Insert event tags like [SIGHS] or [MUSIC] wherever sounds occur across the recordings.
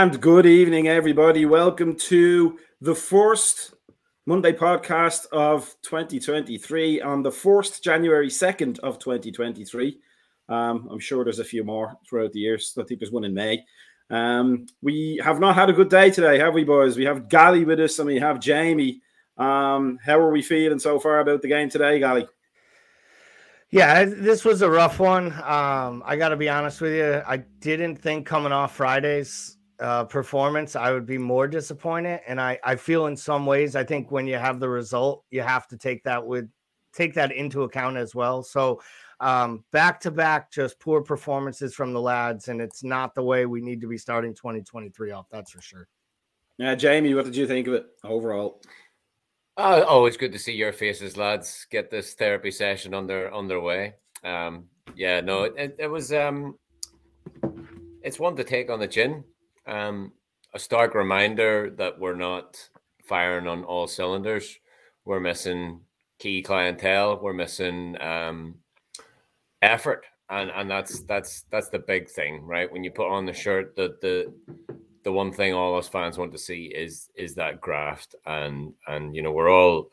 And good evening, everybody. Welcome to the first Monday podcast of 2023 on the 1st January 2nd of 2023. Um, I'm sure there's a few more throughout the years. I think there's one in May. Um, we have not had a good day today, have we, boys? We have Gally with us and we have Jamie. Um, how are we feeling so far about the game today, Gally? Yeah, this was a rough one. Um, I got to be honest with you. I didn't think coming off Fridays uh, performance, I would be more disappointed. And I, I feel in some ways, I think when you have the result, you have to take that with take that into account as well. So um, back to back, just poor performances from the lads, and it's not the way we need to be starting 2023 off. That's for sure. Yeah, Jamie, what did you think of it overall? Uh, always good to see your faces, lads. Get this therapy session on their on their way. Um, yeah, no, it, it was um, it's one to take on the chin. Um, a stark reminder that we're not firing on all cylinders. We're missing key clientele. We're missing um, effort, and and that's that's that's the big thing, right? When you put on the shirt, the the the one thing all us fans want to see is is that graft, and and you know we're all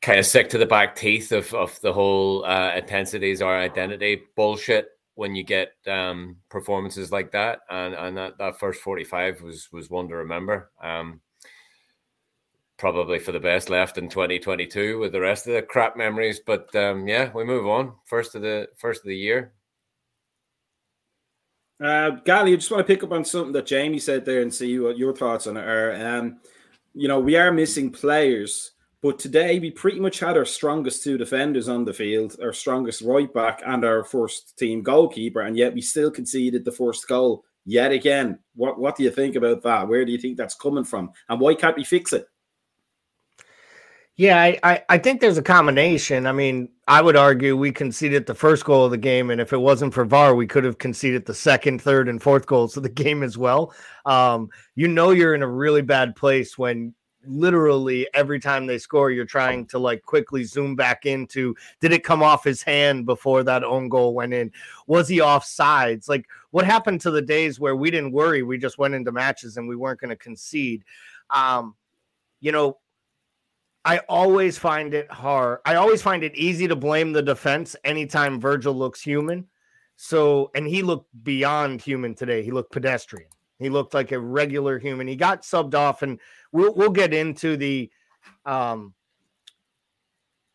kind of sick to the back teeth of of the whole uh, intensities our identity bullshit when you get um, performances like that, and and that, that first forty five was was one to remember. Um, probably for the best left in 2022 with the rest of the crap memories. But um, yeah, we move on. First of the first of the year. Uh, Gally, I just want to pick up on something that Jamie said there and see what your thoughts on it are. Um, you know, we are missing players but today we pretty much had our strongest two defenders on the field, our strongest right back and our first team goalkeeper, and yet we still conceded the first goal yet again. What what do you think about that? Where do you think that's coming from? And why can't we fix it? Yeah, I, I, I think there's a combination. I mean, I would argue we conceded the first goal of the game, and if it wasn't for VAR, we could have conceded the second, third, and fourth goals of the [LAUGHS] game as well. Um, you know, you're in a really bad place when literally every time they score, you're trying to like quickly zoom back into did it come off his hand before that own goal went in? Was he off sides? Like what happened to the days where we didn't worry, we just went into matches and we weren't going to concede? Um, you know, I always find it hard. I always find it easy to blame the defense anytime Virgil looks human. So, and he looked beyond human today. He looked pedestrian. He looked like a regular human. He got subbed off, and we'll we'll get into the um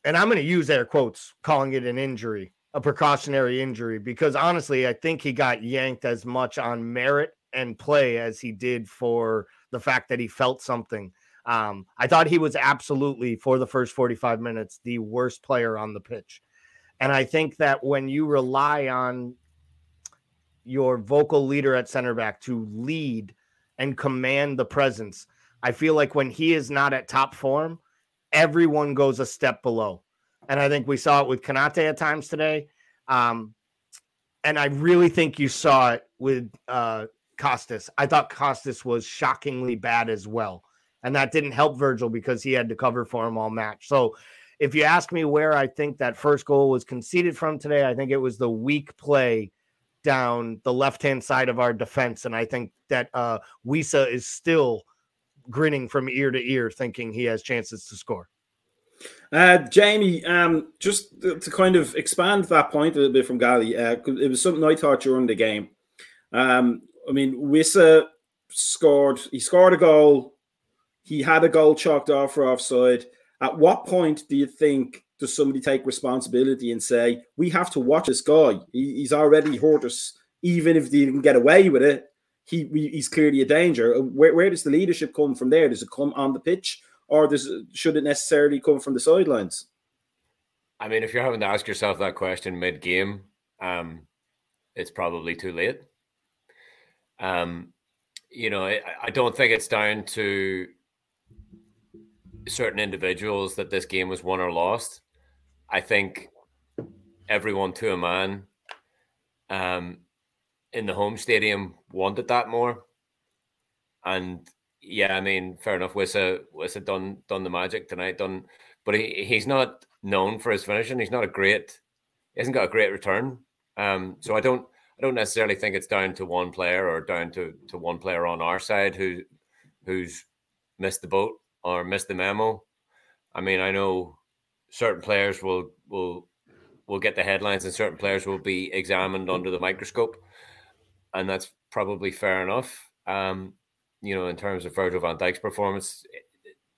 and I'm going to use air quotes calling it an injury, a precautionary injury because honestly, I think he got yanked as much on merit and play as he did for the fact that he felt something. Um, I thought he was absolutely for the first 45 minutes the worst player on the pitch. And I think that when you rely on your vocal leader at center back to lead and command the presence. I feel like when he is not at top form, everyone goes a step below. And I think we saw it with Konate at times today. Um, and I really think you saw it with uh, Costas. I thought Costas was shockingly bad as well. And that didn't help Virgil because he had to cover for him all match. So if you ask me where I think that first goal was conceded from today, I think it was the weak play down the left hand side of our defense. And I think that uh, Wissa is still grinning from ear to ear, thinking he has chances to score. Uh, Jamie, um, just to, kind of expand that point a little bit from Gally, uh, it was something I thought during the game. Um, I mean, Wissa scored, he scored a goal, he had a goal chalked off for offside. At what point do you think does somebody take responsibility and say, we have to watch this guy? He, he's already hurt us, even if he didn't get away with it. He, he's clearly a danger. Uh, where, where does the leadership come from there? Does it come on the pitch or does it, should it necessarily come from the sidelines? I mean, if you're having to ask yourself that question mid game, um, it's probably too late. Um, you know, I, I don't think it's down to certain individuals that this game was won or lost. I think everyone to a man um, in the home stadium wanted that more. And yeah, I mean, fair enough. Wissa Wissa done done the magic tonight, done, but he, he's not known for his finishing. He's not a great, he hasn't got a great return. Um, so I don't I don't necessarily think it's down to one player or down to to one player on our side who who's missed the boat or missed the memo. I mean, I know certain players will will will get the headlines and certain players will be examined under the microscope, and that's probably fair enough. Um, you know, in terms of Virgil van Dijk's performance,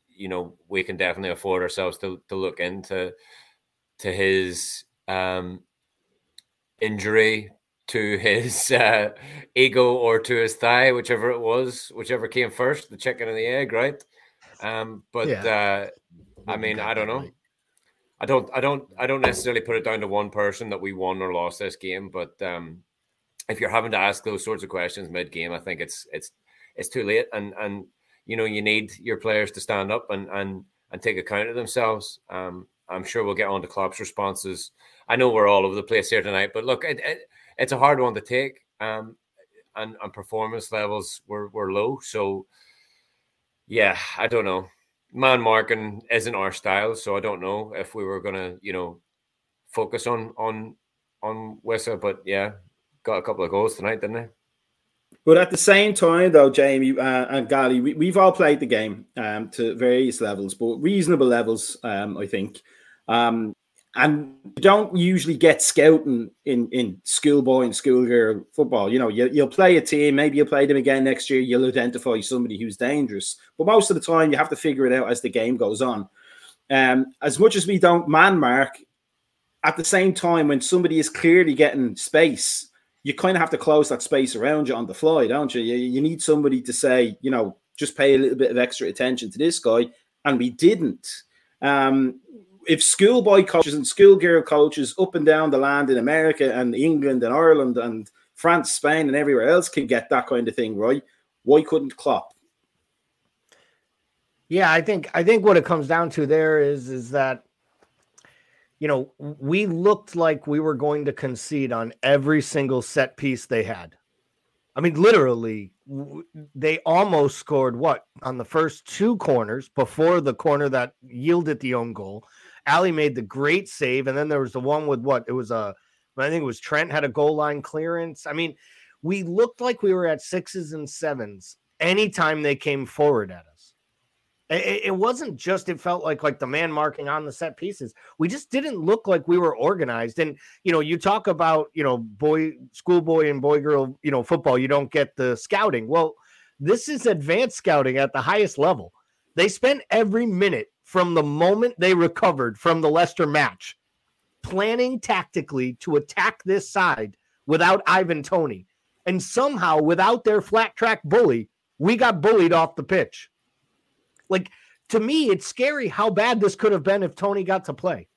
you know, we can definitely afford ourselves to to look into to his um, injury to his [LAUGHS] uh, ego or to his thigh, whichever it was, whichever came first, the chicken and the egg, right? Um, but yeah. uh, I mean, I don't know. I don't, I don't, I don't necessarily put it down to one person that we won or lost this game. But um, if you're having to ask those sorts of questions mid game, I think it's it's it's too late, and and you know you need your players to stand up and and and take account of themselves. Um, I'm sure we'll get on to Klopp's responses. I know we're all over the place here tonight, but look, it, it, it's a hard one to take. Um, and, and performance levels were, were low. So, yeah, I don't know. Man marking isn't our style, so I don't know if we were gonna, you know, focus on on on Wissa. But yeah, got a couple of goals tonight, didn't they? But at the same time, though, Jamie uh, and Gally, we, have all played the game um, to various levels, but reasonable levels, um, I think. Um, and you don't usually get scouting in in schoolboy and schoolgirl football. You know, you, you'll play a team, maybe you'll play them again next year. You'll identify somebody who's dangerous, but most of the time, you have to figure it out as the game goes on. Um, as much as we don't man mark, at the same time, when somebody is clearly getting space, you kind of have to close that space around you on the fly, don't you? you? You need somebody to say, you know, just pay a little bit of extra attention to this guy, and we didn't. Um, if schoolboy coaches and schoolgirl coaches up and down the land in America and England and Ireland and France, Spain, and everywhere else can get that kind of thing right, why couldn't Klopp? Yeah, I think I think what it comes down to there is is that you know we looked like we were going to concede on every single set piece they had. I mean, literally, they almost scored what on the first two corners before the corner that yielded the own goal. Ali made the great save, and then there was the one with what it was a, I think it was Trent had a goal line clearance. I mean, we looked like we were at sixes and sevens anytime they came forward at us. It, it wasn't just it felt like like the man marking on the set pieces. We just didn't look like we were organized. And you know, you talk about you know boy schoolboy and boy girl you know football. You don't get the scouting. Well, this is advanced scouting at the highest level. They spent every minute from the moment they recovered from the Leicester match, planning tactically to attack this side without Ivan Toney. And somehow, without their flat track bully, we got bullied off the pitch. Like, to me, it's scary how bad this could have been if Toney got to play.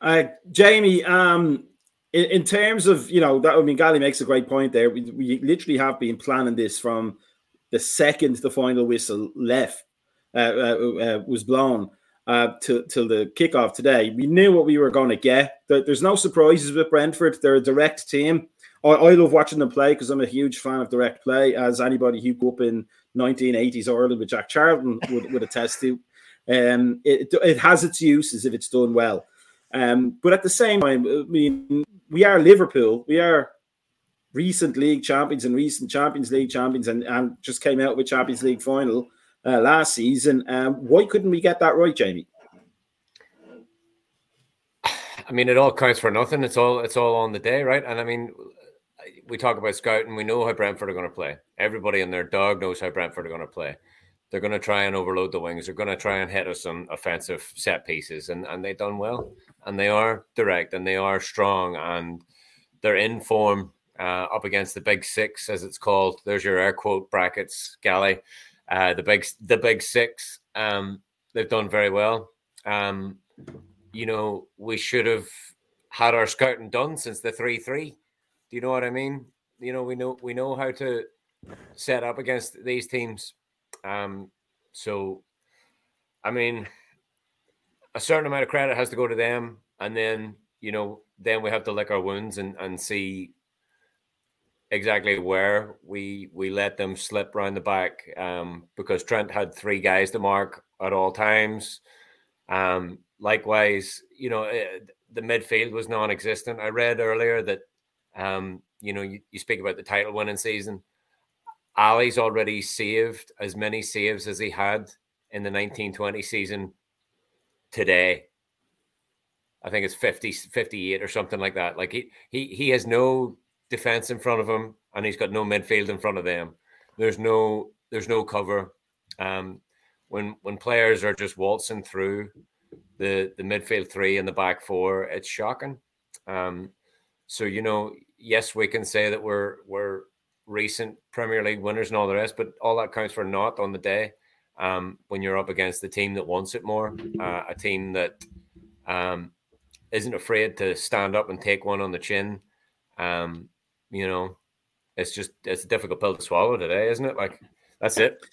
Uh, Jamie, um, in, in, terms of, you know, that, I mean, Gally makes a great point there. We, we literally have been planning this from the second the final whistle left uh, uh, uh, was blown uh, till, till the kickoff today. We knew what we were going to get. There's no surprises with Brentford. They're a direct team. I love watching them play because I'm a huge fan of direct play, as anybody who grew up in 1980s Ireland with Jack Charlton would, would attest to. Um, it, it has its uses if it's done well. Um, but at the same time, I mean, we are Liverpool. We are recent league champions and recent Champions League champions, and, and just came out with Champions League final uh, last season. Um, why couldn't we get that right, Jamie? I mean, it all counts for nothing. It's all it's all on the day, right? And I mean, we talk about scouting. We know how Brentford are going to play. Everybody and their dog knows how Brentford are going to play. They're going to try and overload the wings. They're going to try and hit us on offensive set pieces, and and they've done well. And they are direct, and they are strong, and they're in form uh, up against the big six, as it's called. There's your air quote brackets, Gally. Uh, the big the big six, um, they've done very well. Um, you know, we should have had our scouting done since the three three. Do you know what I mean? You know, we know we know how to set up against these teams. Um, so, I mean, a certain amount of credit has to go to them, and then you know, then we have to lick our wounds and and see exactly where we we let them slip round the back um, because Trent had three guys to mark at all times. Um, likewise, you know, it, eh, the midfield was non-existent. I read earlier that Um, you know, you, you speak about the title winning season. Ali's already saved as many saves as he had in the 1920 season today. I think it's 50, 58 or something like that. Like he he he has no defense in front of him and he's got no midfield in front of them. There's no there's no cover. Um, when when players are just waltzing through the the midfield three and the back four, it's shocking. Um, so you know, yes, we can say that we're we're recent Premier League winners and all the rest, but all that counts for naught on the day. Um, when you're up against the team that wants it more, uh, a team that um, isn't afraid to stand up and take one on the chin. Um, you know, it's just it's a difficult pill to swallow today, isn't it? Like that's it.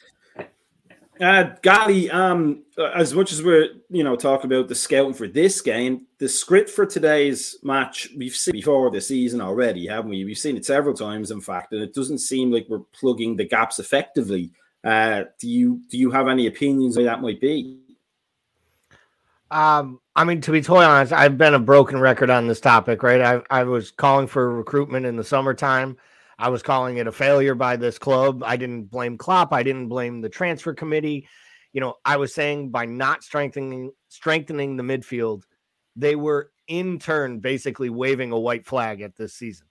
Uh, Gally, um, as much as we're you know talking about the scouting for this game, the script for today's match we've seen before the season already, haven't we? We've seen it several times, in fact, and it doesn't seem like we're plugging the gaps effectively. Uh, do you do you have any opinions on that might be? Um, I mean, to be totally honest, I've been a broken record on this topic, right? I I was calling for recruitment in the summertime. I was calling it a failure by this club. I didn't blame Klopp. I didn't blame the transfer committee. You know, I was saying by not strengthening strengthening the midfield, they were in turn basically waving a white flag at this season.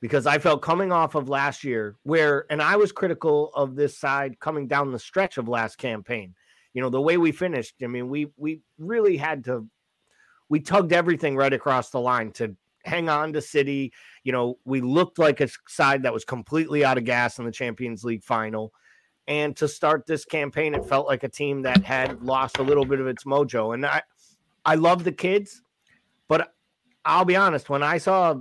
Because I felt coming off of last year, where and I was critical of this side coming down the stretch of last campaign. You know, the way we finished, I mean, we we really had to we tugged everything right across the line to hang on to City. You know, we looked like a side that was completely out of gas in the Champions League final. And to start this campaign, it felt like a team that had lost a little bit of its mojo. And I, I love the kids, but I'll be honest, when I saw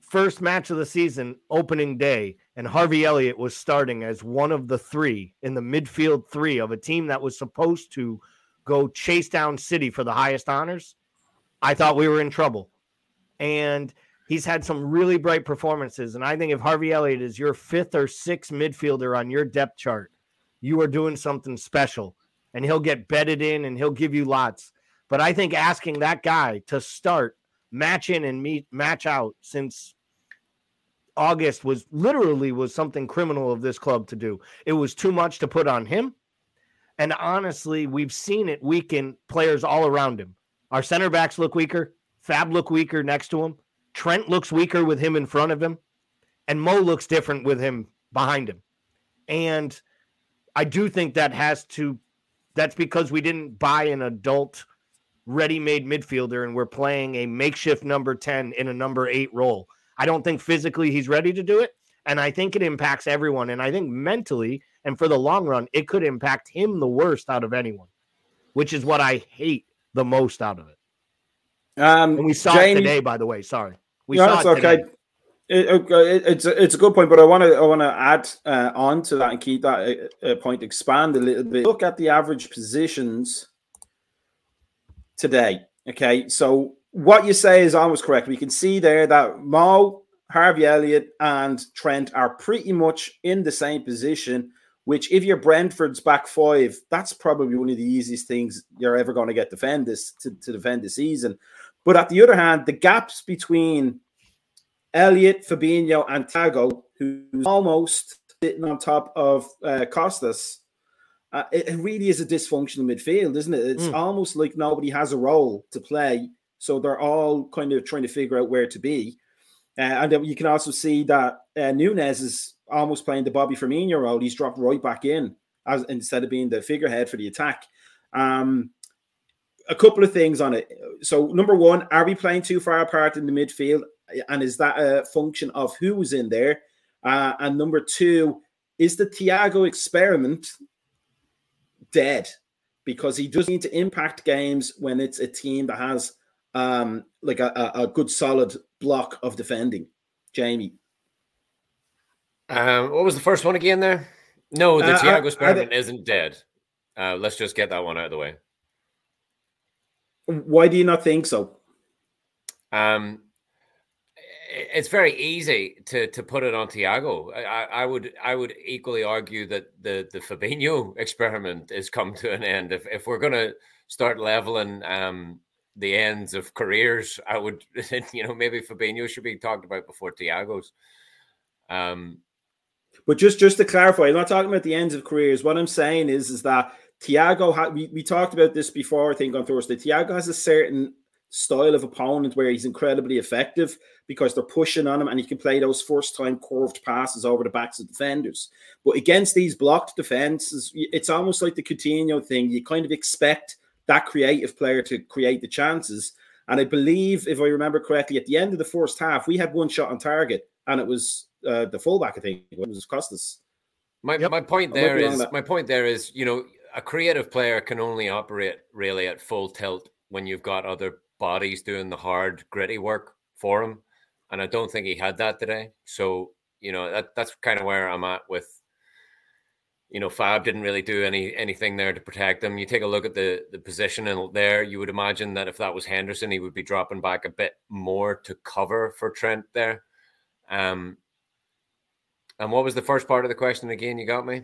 first match of the season, opening day, and Harvey Elliott was starting as one of the three in the midfield three of a team that was supposed to go chase down City for the highest honors, I thought we were in trouble and he's had some really bright performances. And I think if Harvey Elliott is your fifth or sixth midfielder on your depth chart, you are doing something special. And he'll get bedded in and he'll give you lots. But I think asking that guy to start match in and meet match out since August was literally was something criminal of this club to do. It was too much to put on him. And honestly, we've seen it weaken players all around him. Our center backs look weaker. Fab look weaker next to him. Trent looks weaker with him in front of him. And Mo looks different with him behind him. And I do think that has to, that's because we didn't buy an adult ready made midfielder and we're playing a makeshift number 10 in a number eight role. I don't think physically he's ready to do it. And I think it impacts everyone. And I think mentally and for the long run, it could impact him the worst out of anyone, which is what I hate the most out of it. Um, and we saw Jane, it today, by the way. Sorry, we saw it okay. It, it, it's a, it's a good point, but I want to I want to add uh, on to that and keep that uh, uh, point expand a little bit. Look at the average positions today. Okay, so what you say is almost correct. We can see there that Mo, Harvey Elliott, and Trent are pretty much in the same position. Which, if you're Brentford's back five, that's probably one of the easiest things you're ever going to get defend this to, to defend the season. But at the other hand, the gaps between Elliott, Fabinho, and Thiago, who's almost sitting on top of uh, Costas, uh, it, it, really is a dysfunctional midfield, isn't it? It's mm. almost like nobody has a role to play. So they're all kind of trying to figure out where to be. Uh, and then you can also see that uh, Nunez is almost playing the Bobby Firmino role. He's dropped right back in as instead of being the figurehead for the attack. Um, a couple of things on it. So, number one, are we playing too far apart in the midfield? And is that a function of who was in there? Uh, and number two, is the Thiago experiment dead? Because he does need to impact games when it's a team that has um, like a, a good solid block of defending. Jamie. Um, what was the first one again there? No, the uh, Thiago experiment isn't dead. Uh, let's just get that one out of the way. Why do you not think so? Um, it's very easy to to put it on Thiago. I, I, would I would equally argue that the the Fabinho experiment has come to an end. If if we're going to start leveling um, the ends of careers. I would, [LAUGHS] you know, maybe Fabinho should be talked about before Thiago's. Um, but just just to clarify, I'm not talking about the ends of careers. What I'm saying is is that Thiago, ha- we, we talked about this before, I think on Thursday. Thiago has a certain style of opponent where he's incredibly effective because they're pushing on him and he can play those first time curved passes over the backs of defenders. But against these blocked defenses, it's almost like the Coutinho thing. You kind of expect that creative player to create the chances. And I believe, if I remember correctly, at the end of the first half, we had one shot on target and it was uh, the fullback, I think, it was Costas. My, yep. my point there is my point there is you know a creative player can only operate really at full tilt when you've got other bodies doing the hard, gritty work for him. And I don't think he had that today. So, you know, that, that's kind of where I'm at with, you know, Fab didn't really do any anything there to protect him. You take a look at the the position and there, you would imagine that if that was Henderson, he would be dropping back a bit more to cover for Trent there. Um, and what was the first part of the question again? You got me.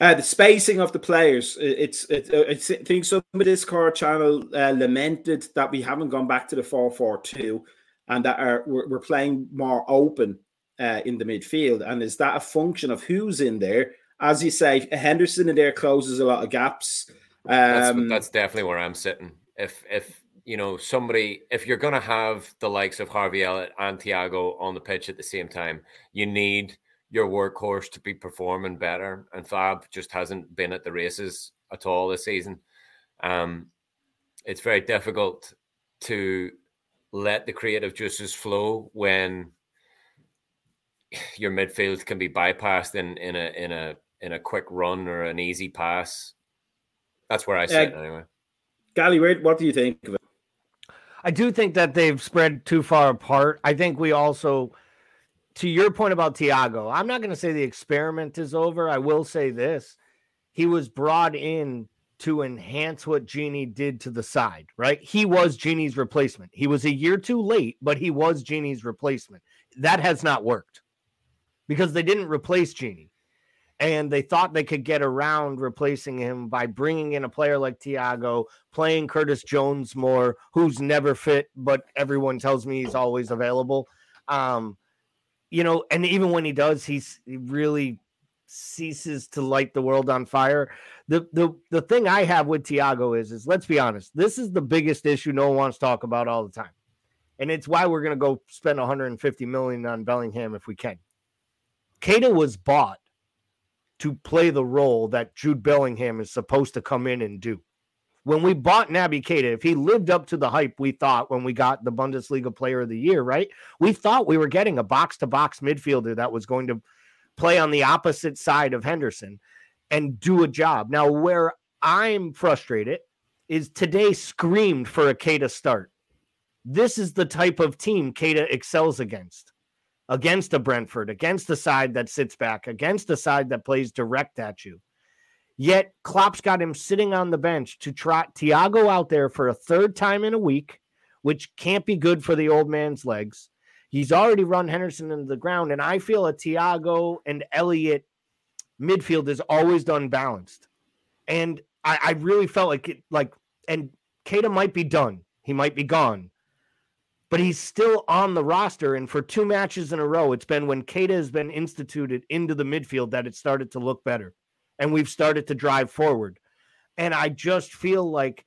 Uh, the spacing of the players. It's, it's, uh, it's I think some of this core channel uh, lamented that we haven't gone back to the 4 4 2 and that are, we're, we're playing more open uh, in the midfield. And is that a function of who's in there? As you say, Henderson in there closes a lot of gaps. Um, that's, that's definitely where I'm sitting. If, if, you know, somebody, if you're going to have the likes of Harvey Elliott and Thiago on the pitch at the same time, you need your workhorse to be performing better. And Fab just hasn't been at the races at all this season. Um, it's very difficult to let the creative juices flow when [SIGHS] your midfield can be bypassed in in a in a in a quick run or an easy pass. That's where I sit uh, anyway. Gally, what do you think of it? I do think that they've spread too far apart. I think we also to your point about Thiago, I'm not going to say the experiment is over. I will say this. He was brought in to enhance what Gini did to the side, right? He was Gini's replacement. He was a year too late, but he was Gini's replacement. That has not worked because they didn't replace Gini, And they thought they could get around replacing him by bringing in a player like Thiago, playing Curtis Jones more, who's never fit, but everyone tells me he's always available. Um, you know, and even when he does, he's he really ceases to light the world on fire. The the the thing I have with Thiago is is let's be honest, this is the biggest issue no one wants to talk about all the time. And it's why we're gonna go spend 150 million on Bellingham if we can. Keita was bought to play the role that Jude Bellingham is supposed to come in and do when we bought Naby Keita, if he lived up to the hype we thought when we got the Bundesliga player of the year, right? We thought we were getting a box to box midfielder that was going to play on the opposite side of Henderson and do a job. Now, where I'm frustrated is today screamed for a Keita start. This is the type of team Keita excels against. Against a Brentford, against the side that sits back, against the side that plays direct at you. Yet Klopp's got him sitting on the bench to trot Thiago out there for a third time in a week, which can't be good for the old man's legs. He's already run Henderson into the ground, and I feel a Thiago and Elliott midfield is always done balanced. And I, I really felt like it, like, and Keita might be done. He might be gone, but he's still on the roster. And for two matches in a row, it's been when Keita has been instituted into the midfield that it started to look better and we've started to drive forward. And I just feel like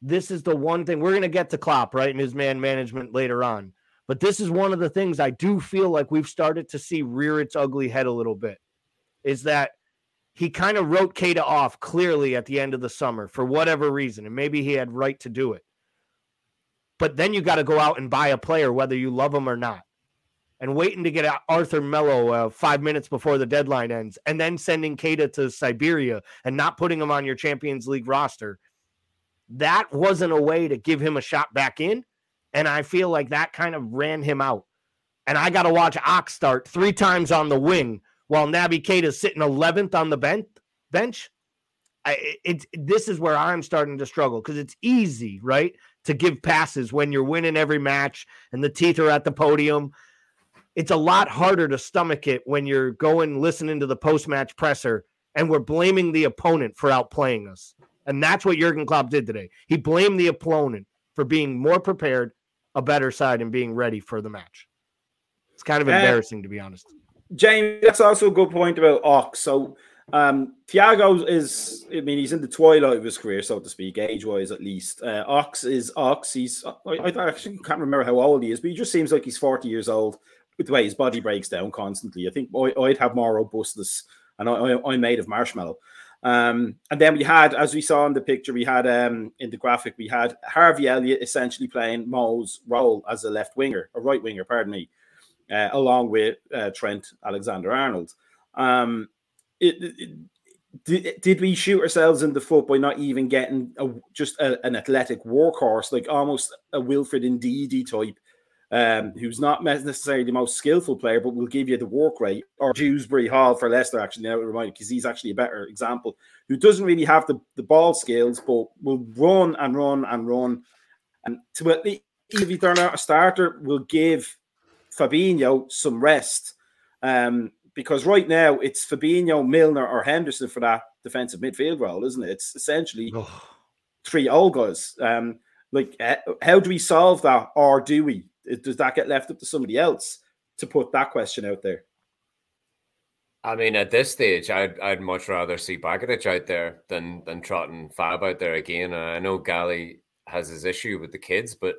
this is the one thing we're going to get to Klopp, right, in his man management later on. But this is one of the things I do feel like we've started to see rear its ugly head a little bit is that he kind of wrote Keita off clearly at the end of the summer for whatever reason. And maybe he had right to do it. But then you got to go out and buy a player, whether you love him or not and waiting to get Arthur Melo uh, five minutes before the deadline ends, and then sending Keita to Siberia and not putting him on your Champions League roster, that wasn't a way to give him a shot back in. And I feel like that kind of ran him out. And I got to watch Ox start three times on the wing while Naby Keita's sitting 11th on the bench. bench. I, this is where I'm starting to struggle because it's easy, right, to give passes when you're winning every match and the teeth are at the podium it's a lot harder to stomach it when you're going listening to the post match presser and we're blaming the opponent for outplaying us. And that's what Jurgen Klopp did today. He blamed the opponent for being more prepared, a better side, and being ready for the match. It's kind of uh, embarrassing, uh, to be honest. James, that's also a good point about Ox. So um, Thiago is, I mean, he's in the twilight of his career, so to speak, age wise at least. Uh, Ox is Ox. He's, I, I, actually can't remember how old he is, but he just seems like he's 40 years old with the way his body breaks down constantly. I think I, would have more robustness, and I, am made of marshmallow. Um, and then we had, as we saw in the picture, we had um, in the graphic, we had Harvey Elliott essentially playing Mo's role as a left winger, a right winger, pardon me, uh, along with uh, Trent Alexander Arnold. Um, it, it, did, did we shoot ourselves in the foot by not even getting a, just a, an athletic workhorse, like almost a Wilfred Ndidi type, um, who's not necessarily the most skillful player, but will give you the work rate, or Dewsbury Hall for Leicester, actually, now remind because he's actually a better example, who doesn't really have the, the ball skills, but will run and run and run. And to at least, if he turn out a starter, will give Fabinho some rest. Um, because right now it's Fabinho, Milner, or Henderson for that defensive midfield role, isn't it? It's essentially oh. three old guys. Um, like, how do we solve that, or do we? Does that get left up to somebody else to put that question out there? I mean, at this stage, I'd I'd much rather see Bajcetic out there than than trotting Fab out there again. I know Gally has his issue with the kids, but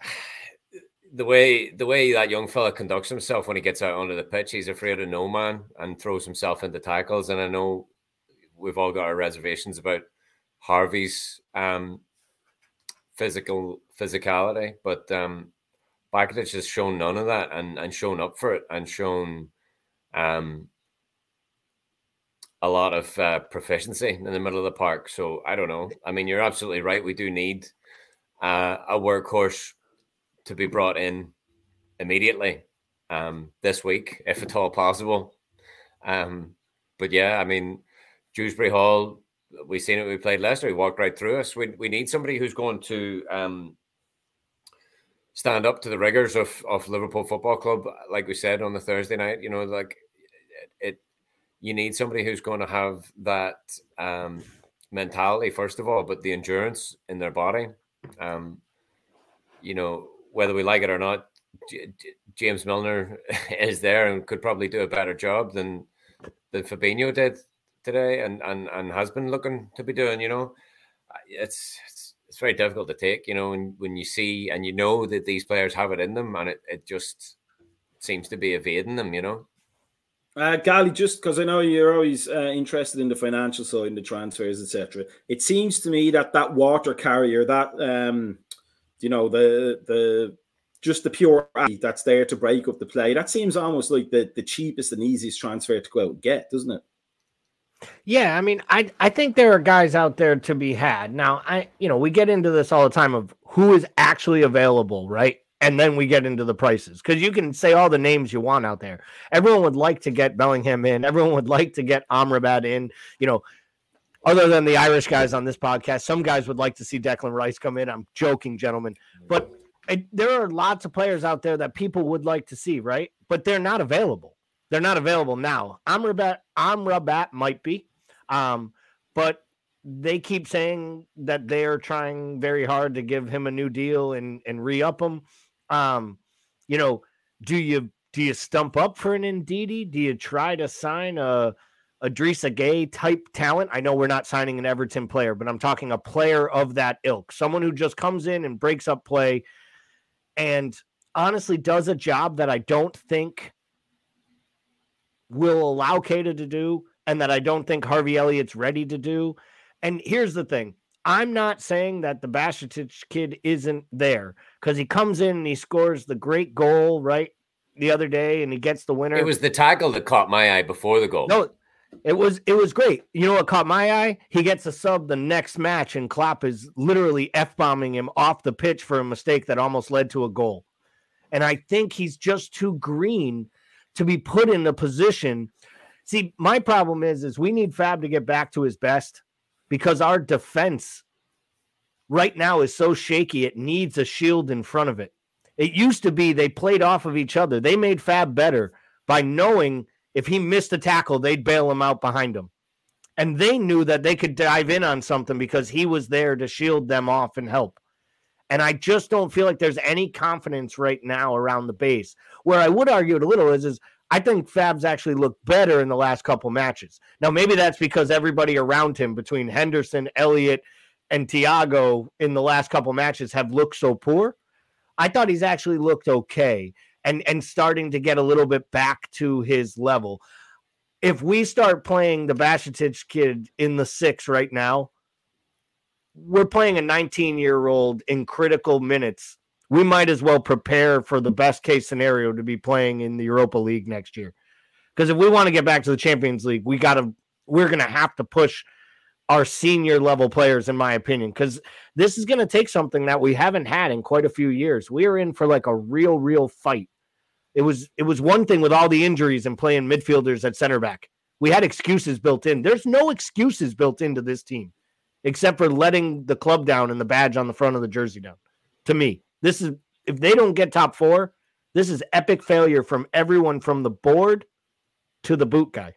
[SIGHS] the way the way that young fella conducts himself when he gets out onto the pitch, he's afraid of no man and throws himself into tackles. And I know we've all got our reservations about Harvey's um, physical physicality, but um, has shown none of that and and shown up for it and shown um, a lot of uh, proficiency in the middle of the park. So I don't know. I mean, you're absolutely right. We do need uh, a workhorse to be brought in immediately um, this week, if at all possible. Um, but yeah, I mean, Dewsbury Hall, We've seen it. We played Leicester. He walked right through us. We, we need somebody who's going to um, stand up to the rigors of, of Liverpool Football Club, like we said on the Thursday night. You know, like it, it you need somebody who's going to have that um, mentality first of all, but the endurance in their body. Um, you know, whether we like it or not, J- James Milner [LAUGHS] is there and could probably do a better job than than Fabinho did today, and and and has been looking to be doing. You know, it's very difficult to take. You know, when when you see and you know that these players have it in them, and it it just seems to be evading them. You know. Uh, just because I know you're always uh, interested in the financial side and the transfers, etc. It seems to me that that water carrier, that um, you know the the just the pure that's there to break up the play. That seems almost like the the cheapest and easiest transfer to go out and get, doesn't it? Yeah, I mean, I I think there are guys out there to be had. Now, I you know we get into this all the time of who is actually available, right? And then we get into the prices because you can say all the names you want out there. Everyone would like to get Bellingham in. Everyone would like to get Amrabat in. You know, other than the Irish guys on this podcast, some guys would like to see Declan Rice come in. I'm joking, gentlemen, but it, there are lots of players out there that people would like to see, right? But they're not available. They're not available now. Amrabat, Amrabat might be, um, but they keep saying that they are trying very hard to give him a new deal and and re up him. Um, you know, do you do you stump up for an Ndidi? Do you try to sign a Idrissa Gueye type talent. I know we're not signing an Everton player, but I'm talking a player of that ilk, someone who just comes in and breaks up play and honestly does a job that I don't think will allow Keita to do and that I don't think Harvey Elliott's ready to do. And here's the thing. I'm not saying that the Bajcetic kid isn't there because he comes in and he scores the great goal, right? The other day and he gets the winner. It was the tackle that caught my eye before the goal. No, it was it was great. You know what caught my eye? He gets a sub the next match, and Klopp is literally f bombing him off the pitch for a mistake that almost led to a goal. And I think he's just too green to be put in a position. See, my problem is is we need Fab to get back to his best because our defense right now is so shaky. It needs a shield in front of it. It used to be they played off of each other. They made Fab better by knowing if he missed a tackle, they'd bail him out behind him. And they knew that they could dive in on something because he was there to shield them off and help. And I just don't feel like there's any confidence right now around the base. Where I would argue it a little is, is I think Fabs actually looked better in the last couple matches. Now, maybe that's because everybody around him, between Henderson, Elliott, and Thiago, in the last couple matches, have looked so poor. I thought he's actually looked okay and and starting to get a little bit back to his level. If we start playing the Bajcetic kid in the six right now, we're playing a 19 year old in critical minutes. We might as well prepare for the best case scenario to be playing in the Europa League next year. Because if we want to get back to the Champions League, we got to, we're going to have to push our senior level players, in my opinion, because this is going to take something that we haven't had in quite a few years. We are in for like a real, real fight. It was it was one thing with all the injuries and playing midfielders at center back. We had excuses built in. There's no excuses built into this team except for letting the club down and the badge on the front of the jersey down. To me, this is if they don't get top four, this is epic failure from everyone from the board to the boot guy.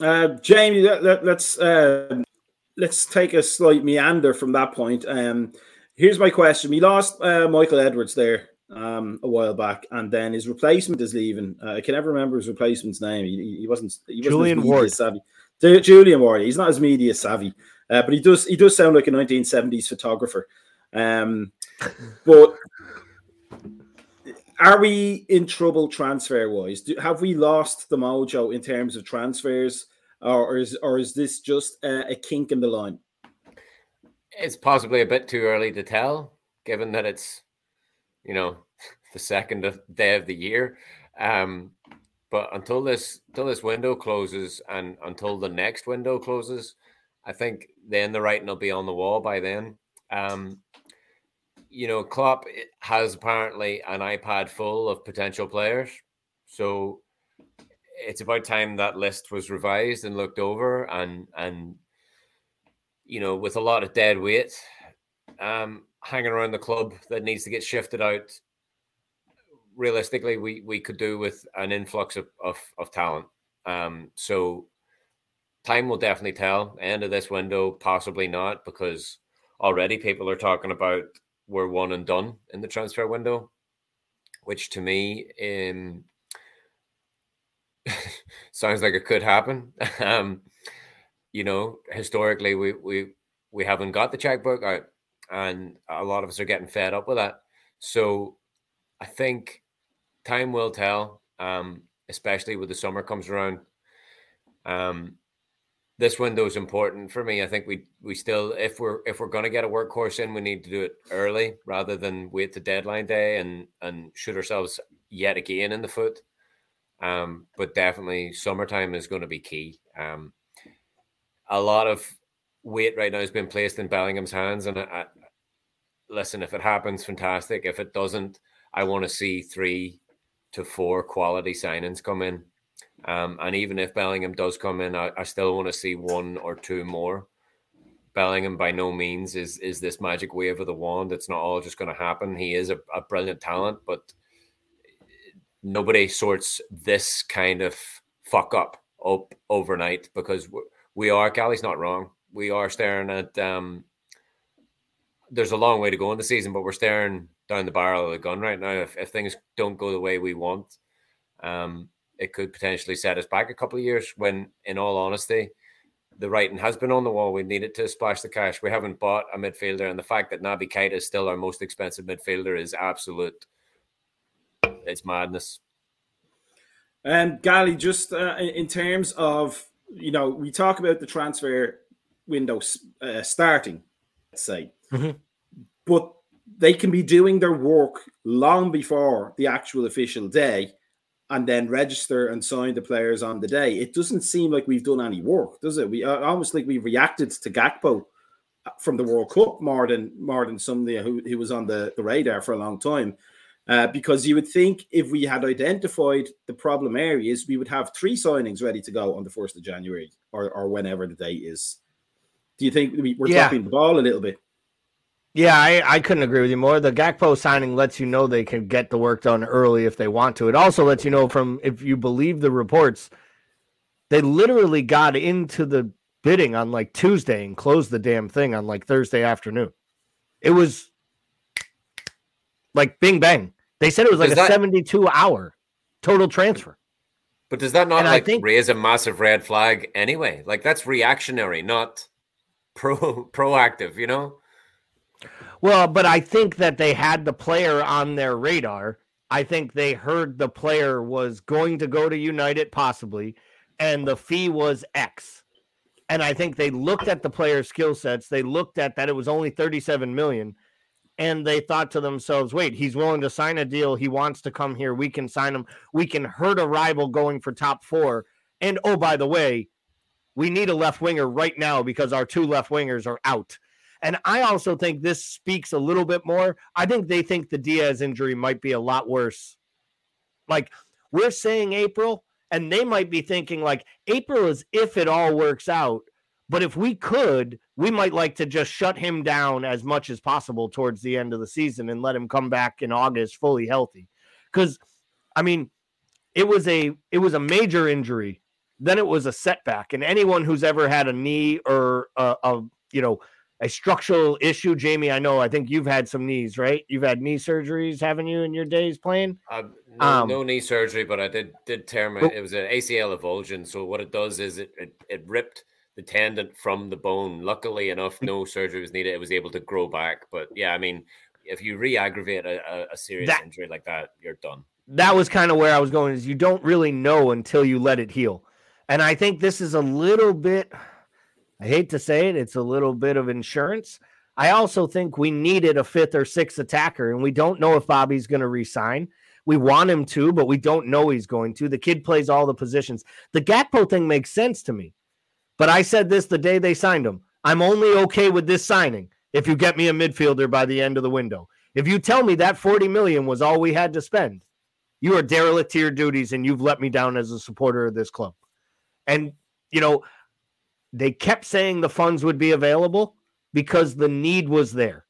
Uh, Jamie, let, us let's, uh, let's take a slight meander from that point. Um, here's my question: We lost uh, Michael Edwards there um, a while back, and then his replacement is leaving. Uh, I can never remember his replacement's name. He, he wasn't. He wasn't Julian Ward. Savvy. Julian Ward. He's not as media savvy. Uh, but he does he does sound like a 1970s photographer. Um, but are we in trouble transfer wise? have we lost the mojo in terms of transfers, or, is or is this just a, a, kink in the line? It's possibly a bit too early to tell, given that it's you know [LAUGHS] the second day of the year. Um, but until this until this window closes and until the next window closes, I think then the writing will be on the wall by then. Um, you know, Klopp has apparently an iPad full of potential players, so it's about time that list was revised and looked over, and and you know, with a lot of dead weight um, hanging around the club that needs to get shifted out. Realistically, we we could do with an influx of of, of talent. Um, so time will definitely tell. End of this window, possibly not, because already people are talking about we're one and done in the transfer window, which to me um, [LAUGHS] sounds like it could happen. [LAUGHS] um, you know, historically, we we we haven't got the checkbook out, and a lot of us are getting fed up with that. So, I think time will tell, um, especially when the summer comes around. Um, this window is important for me. I think we we still if we're if we're going to get a workhorse in, we need to do it early rather than wait to deadline day and and shoot ourselves yet again in the foot. Um, but definitely summertime is going to be key. Um, a lot of weight right now has been placed in Bellingham's hands, and I, I, listen, if it happens, fantastic. If it doesn't, I want to see three to four quality signings come in. Um, and even if Bellingham does come in, I, I still want to see one or two more. Bellingham by no means is is this magic wave of the wand. It's not all just going to happen. He is a, a brilliant talent, but nobody sorts this kind of fuck up up overnight because we are. Gally's not wrong. We are staring at. Um, there's a long way to go in the season, but we're staring down the barrel of the gun right now. If, if things don't go the way we want, um, it could potentially set us back a couple of years when, in all honesty, the writing has been on the wall. We needed to splash the cash. We haven't bought a midfielder, and the fact that Naby Keita is still our most expensive midfielder is absolute. It's madness. And um, Gally, just uh, in terms of you know, we talk about the transfer window uh, starting, let's say, mm-hmm. but they can be doing their work long before the actual official day and then register and sign the players on the day. It doesn't seem like we've done any work, does it? We uh, almost like we reacted to Gakpo uh, from the World Cup more than more than somebody who, who was on the, the radar for a long time. Uh, because you would think if we had identified the problem areas, we would have three signings ready to go on the 1st of January or, or whenever the date is. Do you think we, are yeah. dropping the ball a little bit? Yeah, I, I couldn't agree with you more. The Gakpo signing lets you know they can get the work done early if they want to. It also lets you know from if you believe the reports, They literally got into the bidding on like Tuesday and closed the damn thing on like Thursday afternoon. It was like bing bang. They said it was like does a that, 72 hour total transfer. But does that not and like think, raise a massive red flag anyway? Like that's reactionary, not pro [LAUGHS] proactive, you know? Well, but I think that they had the player on their radar. I think they heard the player was going to go to United possibly and the fee was X. And I think they looked at the player's skill sets. They looked at that it was only 37 million and they thought to themselves, wait, he's willing to sign a deal. He wants to come here. We can sign him. We can hurt a rival going for top four. And oh, by the way, we need a left winger right now because our two left wingers are out. And I also think this speaks a little bit more. I think they think the Diaz injury might be a lot worse. Like we're saying April, and they might be thinking like April is if it all works out. But if we could, we might like to just shut him down as much as possible towards the end of the season and let him come back in August fully healthy. Because, I mean, it was a it was a major injury. Then it was a setback, and anyone who's ever had a knee or a, a you know a structural issue, Jamie. I know. I think you've had some knees, right? You've had knee surgeries, haven't you, in your days playing? Uh, no, um, no, knee surgery, but I did did tear my. It was an ACL avulsion. So what it does is it it, it ripped the tendon from the bone. Luckily enough, no surgery was needed. It was able to grow back. But yeah, I mean, if you re-aggravate a, a serious that, injury like that, you're done. That was kind of where I was going. Is you don't really know until you let it heal, and I think this is a little bit. I hate to say it, it's a little bit of insurance. I also think we needed a fifth or sixth attacker, and we don't know if Bobby's going to resign. We want him to, but we don't know he's going to. The kid plays all the positions. The Gakpo thing makes sense to me. But I said this the day they signed him. I'm only okay with this signing if you get me a midfielder by the end of the window. If you tell me that 40 million was all we had to spend, you are derelict to your duties and you've let me down as a supporter of this club. And, you know, they kept saying the funds would be available because the need was there.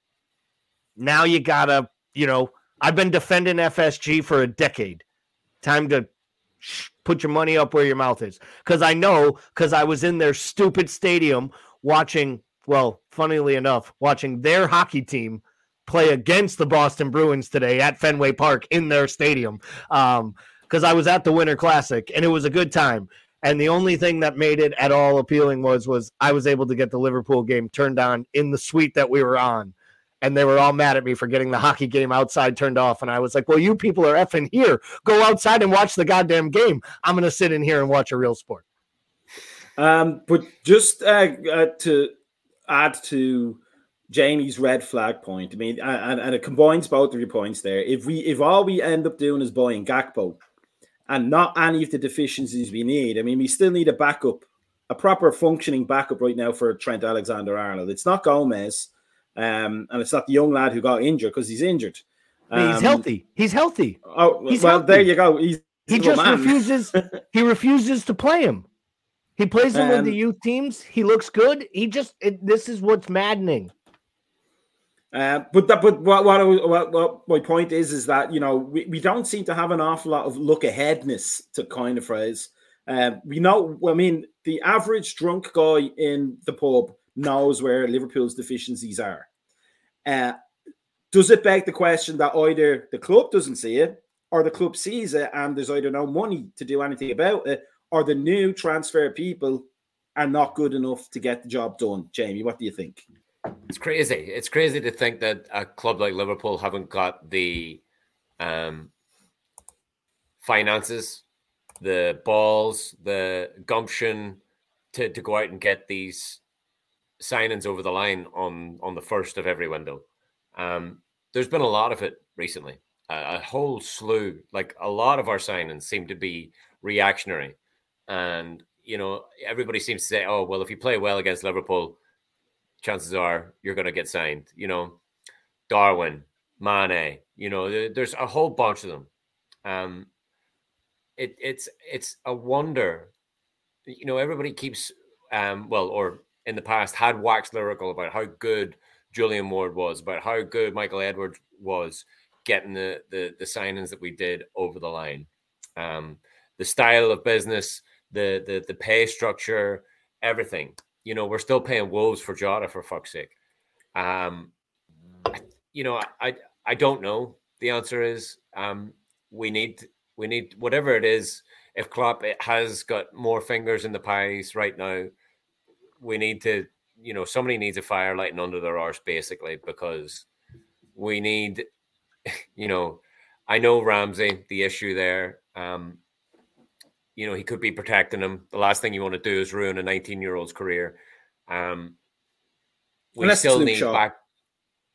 Now you got to, you know, I've been defending FSG for a decade. Time to put your money up where your mouth is. Because I know, because I was in their stupid stadium watching, well, funnily enough, watching their hockey team play against the Boston Bruins today at Fenway Park in their stadium. Um, because I was at the Winter Classic and it was a good time. And the only thing that made it at all appealing was was I was able to get the Liverpool game turned on in the suite that we were on and they were all mad at me for getting the hockey game outside turned off. And I was like, well, you people are effing here. Go outside and watch the goddamn game. I'm going to sit in here and watch a real sport. Um, but just uh, uh, to add to Jamie's red flag point, I mean, and, and it combines both of your points there. If we, if all we end up doing is buying Gakpo and not any of the deficiencies we need, I mean, we still need a backup, a proper functioning backup right now for Trent Alexander Arnold. It's not Gomez. Um, and it's not the young lad who got injured because he's injured. Um, he's healthy. He's healthy. Oh he's well, healthy. there you go. He's, he just man. refuses. he refuses to play him. He plays him um, with the youth teams. He looks good. He just it, this is what's maddening. Uh, but that, but what, what, what, what my point is is that you know we, we don't seem to have an awful lot of look aheadness to kind of phrase. Uh, we know. I mean, the average drunk guy in the pub knows where Liverpool's deficiencies are. Uh, does it beg the question that either the club doesn't see it or the club sees it and there's either no money to do anything about it or the new transfer people are not good enough to get the job done? Jamie, what do you think? It's crazy. It's crazy to think that a club like Liverpool haven't got the um, finances, the balls, the gumption to, to go out and get these signings over the line on on the first of every window. Um, there's been a lot of it recently. a whole slew, like a lot of our signings seem to be reactionary, and you know everybody seems to say, "Oh, well, if you play well against Liverpool, chances are you're going to get signed." You know, Darwin, Mane. You know, there's a whole bunch of them. Um, it, it's it's a wonder. You know, everybody keeps um, well, or in the past had waxed lyrical about how good Julian Ward was, about how good Michael Edwards was getting the the, the signings that we did over the line. Um, the style of business, the the the pay structure, everything. You know, we're still paying wolves for Jota for fuck's sake. Um, you know, I I don't know. The answer is um, we need we need whatever it is. If Klopp has got more fingers in the pies right now, we need to you know somebody needs a fire lighting under their arse basically because we need [LAUGHS] you know I know Ramsay the issue there. Um, you know he could be protecting him. The last thing you want to do is ruin a 19 year old's career. Um, we unless still need Shaw. back,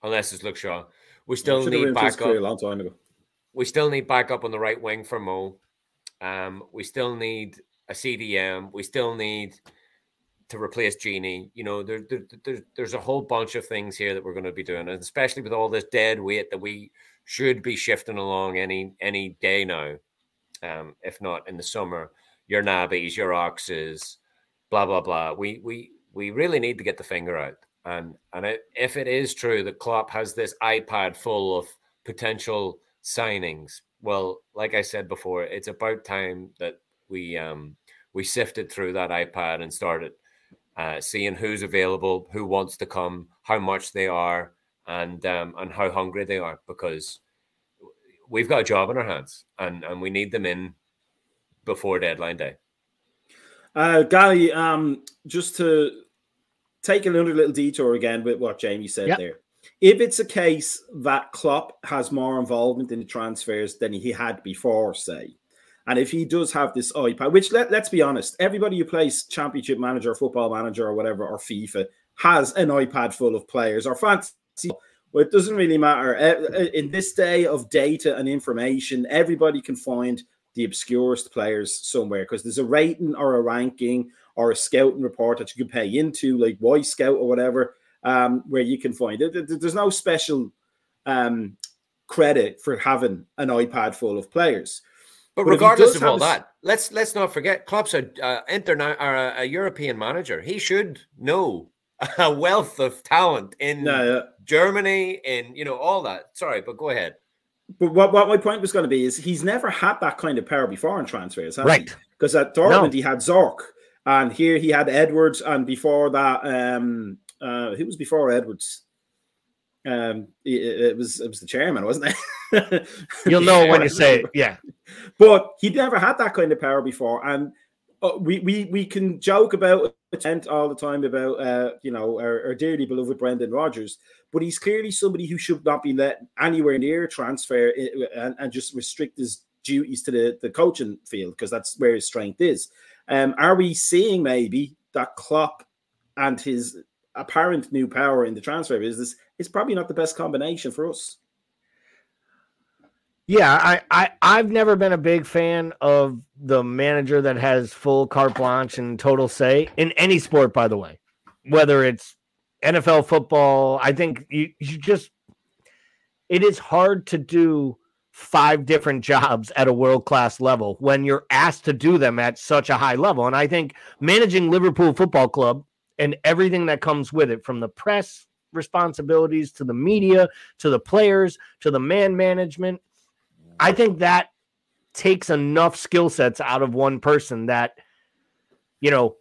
unless it's Luke Shaw. We still need backup. A long time ago. We still need backup on the right wing for Mo. Um, we still need a CDM. We still need to replace Gini. You know, there, there, there, there's a whole bunch of things here that we're going to be doing, and especially with all this dead weight that we should be shifting along any any day now, um, if not in the summer. Your Nabys, your Oxes, blah blah blah. We we we really need to get the finger out. And and it, if it is true that Klopp has this iPad full of potential signings, well, like I said before, it's about time that we um we sifted through that iPad and started uh, seeing who's available, who wants to come, how much they are, and um, and how hungry they are, because we've got a job in our hands, and and we need them in before deadline day. Uh, Gally, um, just to take another little detour again with what Jamie said yep. there. If it's a case that Klopp has more involvement in the transfers than he had before, say, and if he does have this iPad, which let, let's be honest, everybody who plays Championship Manager, Football Manager, or whatever, or FIFA has an iPad full of players or fantasy. Well, it doesn't really matter. In this day of data and information, everybody can find the obscurest players somewhere because there's a rating or a ranking or a scouting report that you can pay into, like Wyscout or whatever, um, where you can find it. There's no special um, credit for having an iPad full of players. But, but regardless of all that, let's let's not forget Klopp's a uh, interna- or a, a, European manager. He should know [LAUGHS] a wealth of talent in yeah, yeah. Germany, in you know all that. Sorry, but go ahead. But what, what my point was going to be is he's never had that kind of power before in transfers, right? Because at Dortmund no. he had Zorc, and here he had Edwards, and before that, um, uh, who was before Edwards? Um, it, it, was it was the chairman, wasn't it? You'll know when you [LAUGHS] say it, yeah. But he'd never had that kind of power before, and we we we can joke about it all the time about uh, you know our, our dearly beloved Brendan Rodgers, but he's clearly somebody who should not be let anywhere near transfer and, and just restrict his duties to the, the coaching field because that's where his strength is. Um, are we seeing maybe that Klopp and his apparent new power in the transfer business is probably not the best combination for us. Yeah, I, I I've never been a big fan of the manager that has full carte blanche and total say in any sport, by the way. Whether it's NFL football, I think you, you just it is hard to do five different jobs at a world class level when you're asked to do them at such a high level. And I think managing Liverpool Football Club and everything that comes with it from the press responsibilities to the media to the players to the man management i think that takes enough skill sets out of one person that you know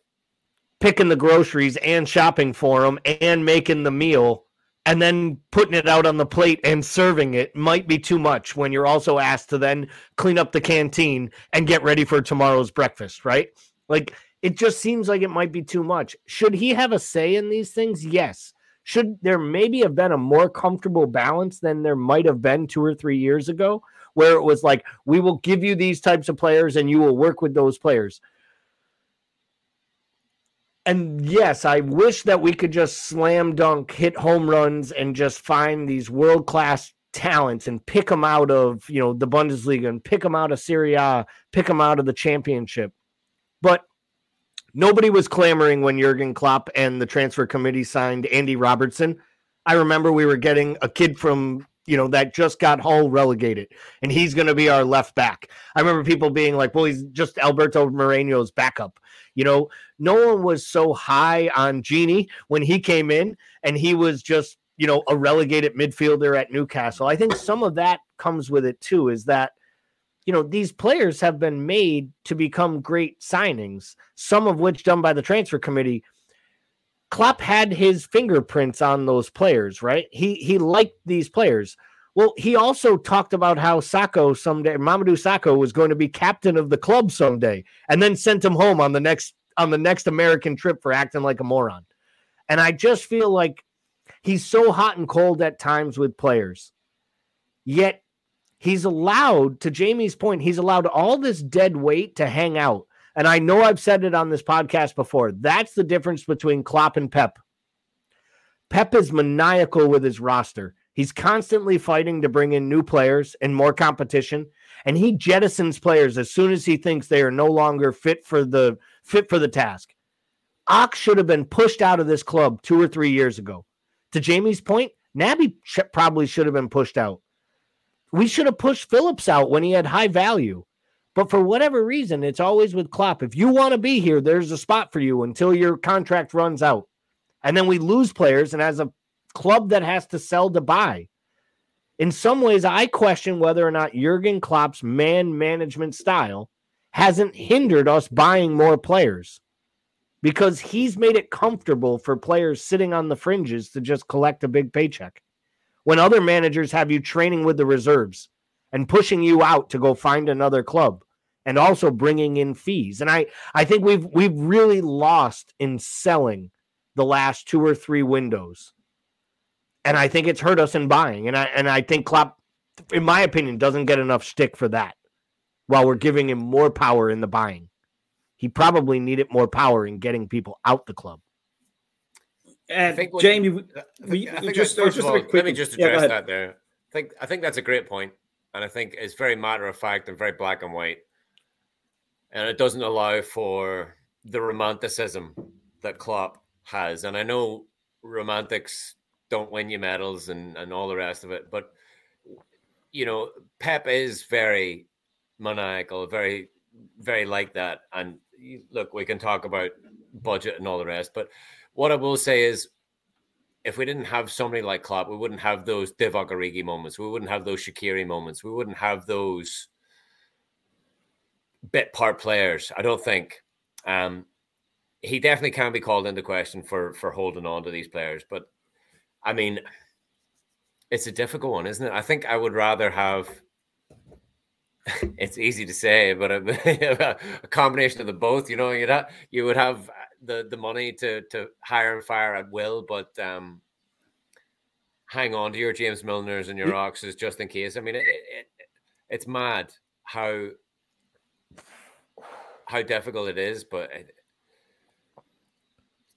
picking the groceries and shopping for them and making the meal and then putting it out on the plate and serving it might be too much when you're also asked to then clean up the canteen and get ready for tomorrow's breakfast right like it just seems like it might be too much. Should he have a say in these things? Yes. Should there maybe have been a more comfortable balance than there might have been two or three years ago, where it was like, we will give you these types of players and you will work with those players? And yes, I wish that we could just slam dunk, hit home runs, and just find these world class talents and pick them out of you know the Bundesliga and pick them out of Serie A, pick them out of the championship. But Nobody was clamoring when Jurgen Klopp and the transfer committee signed Andy Robertson. I remember we were getting a kid from you know that just got Hull relegated, and he's going to be our left back. I remember people being like, "Well, he's just Alberto Moreno's backup." You know, no one was so high on Gini when he came in, and he was just you know a relegated midfielder at Newcastle. I think some of that comes with it too. Is that you know, these players have been made to become great signings, some of which done by the transfer committee. Klopp had his fingerprints on those players, right? He he liked these players. Well, he also talked about how Sakho someday, Mamadou Sakho was going to be captain of the club someday, and then sent him home on the next on the next American trip for acting like a moron. And I just feel like he's so hot and cold at times with players. Yet he's allowed, to Jamie's point, he's allowed all this dead weight to hang out. And I know I've said it on this podcast before. That's the difference between Klopp and Pep. Pep is maniacal with his roster. He's constantly fighting to bring in new players and more competition, and he jettisons players as soon as he thinks they are no longer fit for the fit for the task. Ox should have been pushed out of this club two or three years ago. To Jamie's point, Naby sh- probably should have been pushed out. We should have pushed Phillips out when he had high value. But for whatever reason, it's always with Klopp. If you want to be here, there's a spot for you until your contract runs out. And then we lose players. And as a club that has to sell to buy, in some ways, I question whether or not Jurgen Klopp's man management style hasn't hindered us buying more players because he's made it comfortable for players sitting on the fringes to just collect a big paycheck. When other managers have you training with the reserves and pushing you out to go find another club and also bringing in fees. And I I think we've we've really lost in selling the last two or three windows. And I think it's hurt us in buying. And I and I think Klopp in my opinion doesn't get enough stick for that while we're giving him more power in the buying he probably needed more power in getting people out the club. And I think Jamie, we, we, I think just, just all, let me just address yeah, that there. I think I think that's a great point, and I think it's very matter of fact and very black and white, and it doesn't allow for the romanticism that Klopp has. And I know romantics don't win you medals and and all the rest of it, but you know Pep is very maniacal, very very like that, and look, we can talk about budget and all the rest, but what I will say is, if we didn't have somebody like Klopp, we wouldn't have those Divock Origi moments. We wouldn't have those Shaqiri moments. We wouldn't have those bit part players. I don't think. Um, he definitely can be called into question for for holding on to these players, but I mean, it's a difficult one, isn't it? I think I would rather have [LAUGHS] it's easy to say, but a, [LAUGHS] a, combination of the both. You know, you'd have, you would have the the money to to hire and fire at will, but um, hang on to your James Milners and your Oxes just in case. I mean, it, it, it's mad how how difficult it is, but it,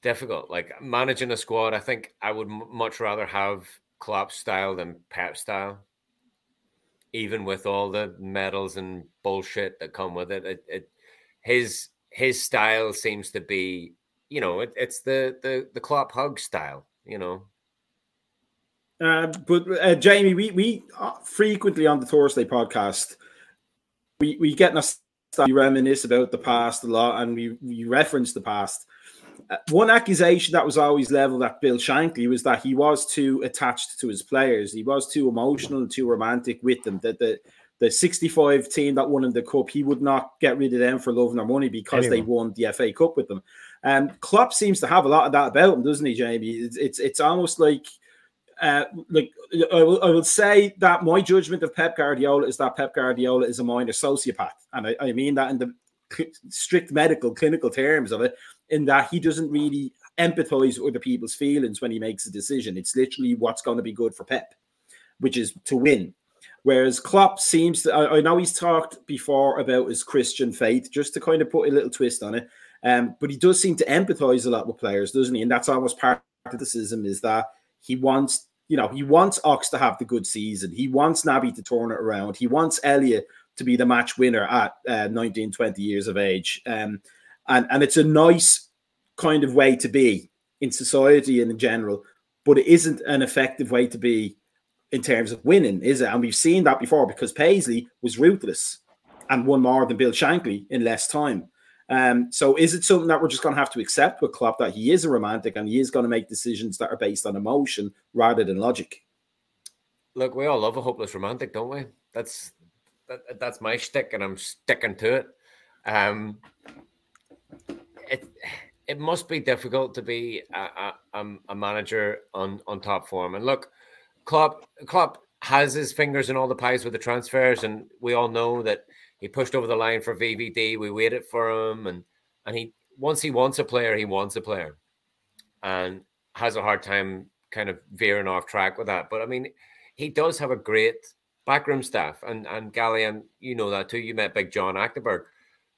difficult. Like managing a squad, I think I would m- much rather have Klopp style than Pep style even with all the medals and bullshit that come with it, it, it his his style seems to be, you know, it, it's the the the Klopp hug style, you know. Uh, but uh, Jamie, we we uh, frequently on the Thursday podcast, we we get nostalgia, we reminisce about the past a lot, and we we reference the past. Uh, one accusation that was always leveled at Bill Shankly was that he was too attached to his players. He was too emotional too romantic with them. That the the 65 team that won in the cup, he would not get rid of them for love their money because anyway. they won the FA Cup with them. And um, Klopp seems to have a lot of that about him, doesn't he, Jamie? It's it's, it's almost like uh, like I will, I will, say that my judgment of Pep Guardiola is that Pep Guardiola is a minor sociopath, and I, I mean that in the strict medical clinical terms of it in that he doesn't really empathize with other people's feelings when he makes a decision. It's literally what's going to be good for Pep, which is to win. Whereas Klopp seems to, I, I know he's talked before about his Christian faith, just to kind of put a little twist on it. Um, but he does seem to empathize a lot with players, doesn't he? And that's almost part of the system is that he wants, you know, he wants Ox to have the good season. He wants Naby to turn it around. He wants Elliott to be the match winner at uh, 19, 20 years of age. Um, and and it's a nice kind of way to be in society and in general, but it isn't an effective way to be in terms of winning, is it? And we've seen that before because Paisley was ruthless and won more than Bill Shankly in less time. Um, so is it something that we're just going to have to accept with Klopp that he is a romantic and he is going to make decisions that are based on emotion rather than logic? Look, we all love a hopeless romantic, don't we? That's that, that's my stick, and I'm sticking to it. Um, it it must be difficult to be a, a, a manager on on top form. And look, Klopp Klopp has his fingers in all the pies with the transfers, and we all know that he pushed over the line for VVD. We waited for him, and and he once he wants a player, he wants a player, and has a hard time kind of veering off track with that. But I mean, he does have a great backroom staff, and and Gallian, you know that too. You met Big John Achterberg,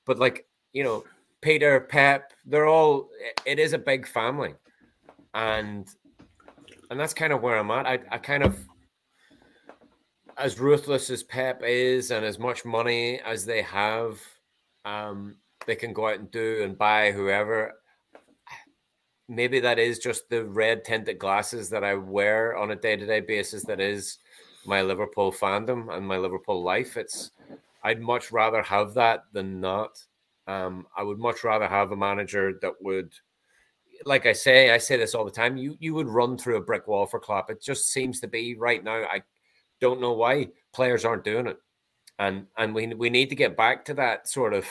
but like you know, Peter, Pep, they're all. It is a big family, and and that's kind of where I'm at. I I kind of as ruthless as Pep is, and as much money as they have, um, they can go out and do and buy whoever. Maybe that is just the red tinted glasses that I wear on a day to day basis. That is my Liverpool fandom and my Liverpool life. It's I'd much rather have that than not. Um, I would much rather have a manager that would, like I say, I say this all the time. You you would run through a brick wall for Klopp. It just seems to be right now. I don't know why players aren't doing it, and and we we need to get back to that sort of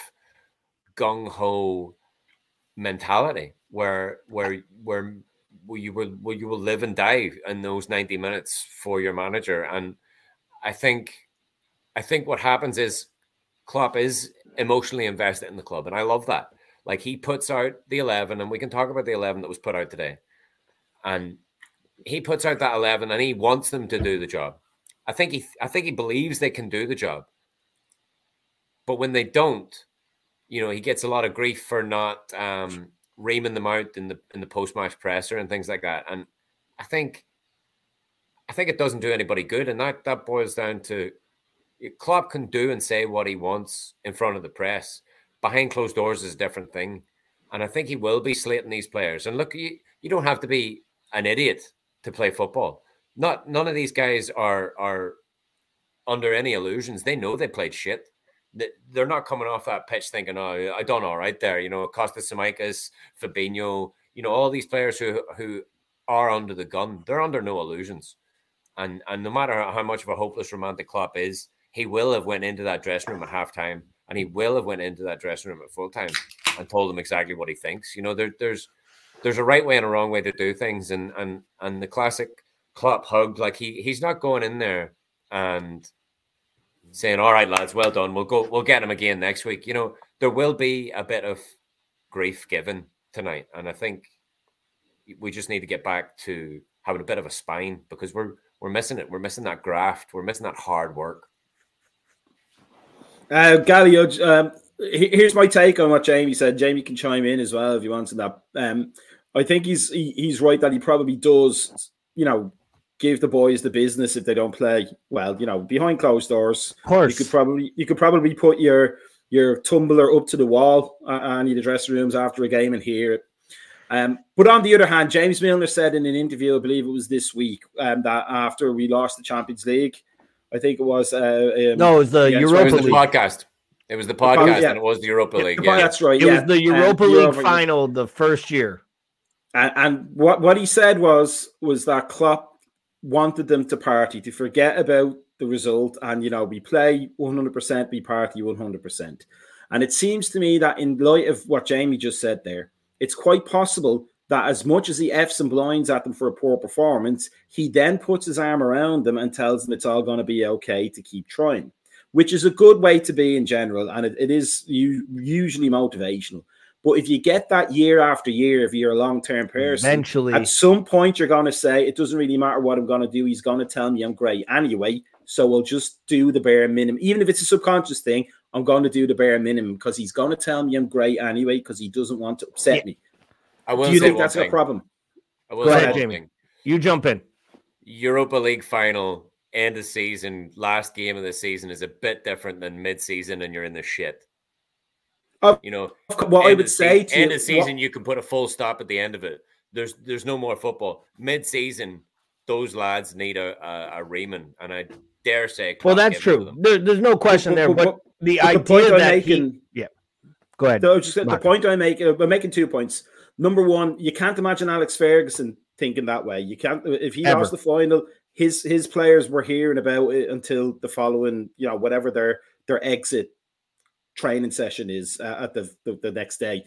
gung ho mentality where where where you will where you will live and die in those 90 minutes for your manager and i think i think what happens is Klopp is emotionally invested in the club and i love that like he puts out the 11 and we can talk about the 11 that was put out today and he puts out that 11 and he wants them to do the job i think he i think he believes they can do the job but when they don't you know, he gets a lot of grief for not um, reaming them out in the in the post match presser and things like that. And I think, I think it doesn't do anybody good, and that that boils down to Klopp can do and say what he wants in front of the press. Behind closed doors is a different thing, and I think he will be slating these players. And look, you you don't have to be an idiot to play football. Not none of these guys are are under any illusions. They know they played shit they're not coming off that pitch thinking, "Oh, I done all right there." You know, Kostas Tsimikas, Fabinho, you know, all these players who who are under the gun, they're under no illusions, and and no matter how much of a hopeless romantic Klopp is, he will have went into that dressing room at halftime, and he will have went into that dressing room at full time and told them exactly what he thinks. You know, there, there's there's a right way and a wrong way to do things, and and and the classic Klopp hug, like he he's not going in there and saying, "All right, lads, well done. We'll go. We'll get him again next week." You know, there will be a bit of grief given tonight, and I think we just need to get back to having a bit of a spine because we're we're missing it. We're missing that graft. We're missing that hard work. Uh, Galio, um, here's my take on what Jamie said. Jamie can chime in as well if you want to that. Um, I think he's he, he's right that he probably does, you know, give the boys the business if they don't play well. You know, behind closed doors, of course, you could probably you could probably put your your tumbler up to the wall uh, and the dressing rooms after a game and hear it. Um, but on the other hand, James Milner said in an interview, I believe it was this week, um, that after we lost the Champions League, I think it was. Uh, um, no, it was the Europa League podcast. It was the podcast, yeah. and it was the Europa League. Yeah, that's right. It yeah. was the Europa um, League Europa final the first year. And, and, what what he said was was that Klopp wanted them to party, to forget about the result, and you know, we play 100%, we party 100%. And it seems to me that in light of what Jamie just said there, it's quite possible that as much as he F's and blinds at them for a poor performance, he then puts his arm around them and tells them it's all going to be okay to keep trying, which is a good way to be in general. And it, it is usually motivational. But if you get that year after year, if you're a long term person, eventually at some point you're going to say, it doesn't really matter what I'm going to do. He's going to tell me I'm great anyway. So we'll just do the bare minimum. Even if it's a subconscious thing, I'm going to do the bare minimum because he's going to tell me I'm great anyway because he doesn't want to upset yeah. me. I will do you think that's thing. a problem? I will Go ahead, Jamie. Thing. You jump in. Europa League final, end of season, last game of the season is a bit different than mid season and you're in the shit. Uh, you know, what I would say to end of season, what, you can put a full stop at the end of it. There's there's no more football. Mid season, those lads need a a, a Raymond, and I dare say. Well, that's true. There, there's no question there, but, but the but idea the that making, he, yeah. Go ahead. So just the point I make, I'm making two points. Number one, you can't imagine Alex Ferguson thinking that way. You can't if he Ever. lost the final. His his players were hearing about it until the following, you know, whatever their their exit training session is uh, at the, the, the next day.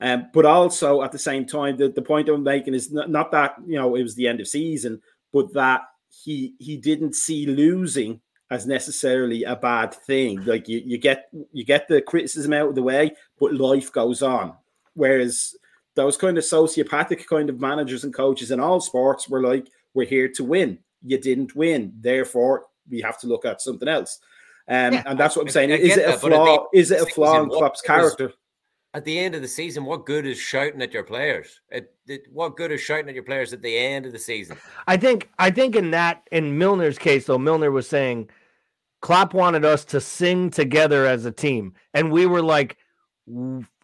Um, but also at the same time, the, the point I'm making is not, not that you know it was the end of season, but that he he didn't see losing as necessarily a bad thing. Like you, you get you get the criticism out of the way, but life goes on. Whereas those kind of sociopathic kind of managers and coaches in all sports were like, we're here to win. You didn't win, therefore we have to look at something else. Um, yeah, and that's what I'm saying. Is it a flaw? Is it a flaw in Klopp's character? At the end of the season, what good is shouting at your players? It, it, what good is shouting at your players at the end of the season? I think. I think in that in Milner's case, though, Milner was saying Klopp wanted us to sing together as a team, and we were like,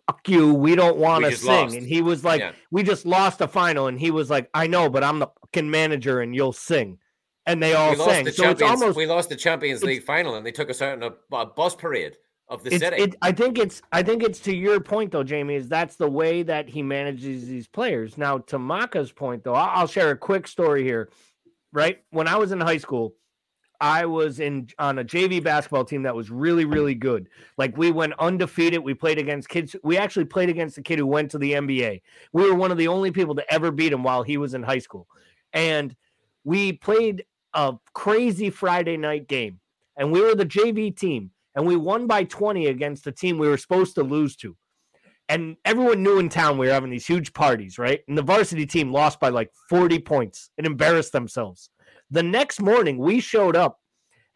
"Fuck you, we don't want to sing." Lost. And he was like, yeah. "We just lost a final," and he was like, "I know, but I'm the fucking manager, and you'll sing." And they all sang. The so it's almost we lost the Champions League final, and they took us out in a, a bus parade of the city. It, I think it's I think it's to your point though, Jamie, is that's the way that he manages these players. Now, to Maka's point though, I'll, I'll share a quick story here. Right when I was in high school, I was in on a JV basketball team that was really, really good. Like we went undefeated. We played against kids. We actually played against a kid who went to the NBA. We were one of the only people to ever beat him while he was in high school. And we played a crazy Friday night game. And we were the JV team. And we won by 20 against the team we were supposed to lose to. And everyone knew in town we were having these huge parties, right? And the varsity team lost by like 40 points and embarrassed themselves. The next morning, we showed up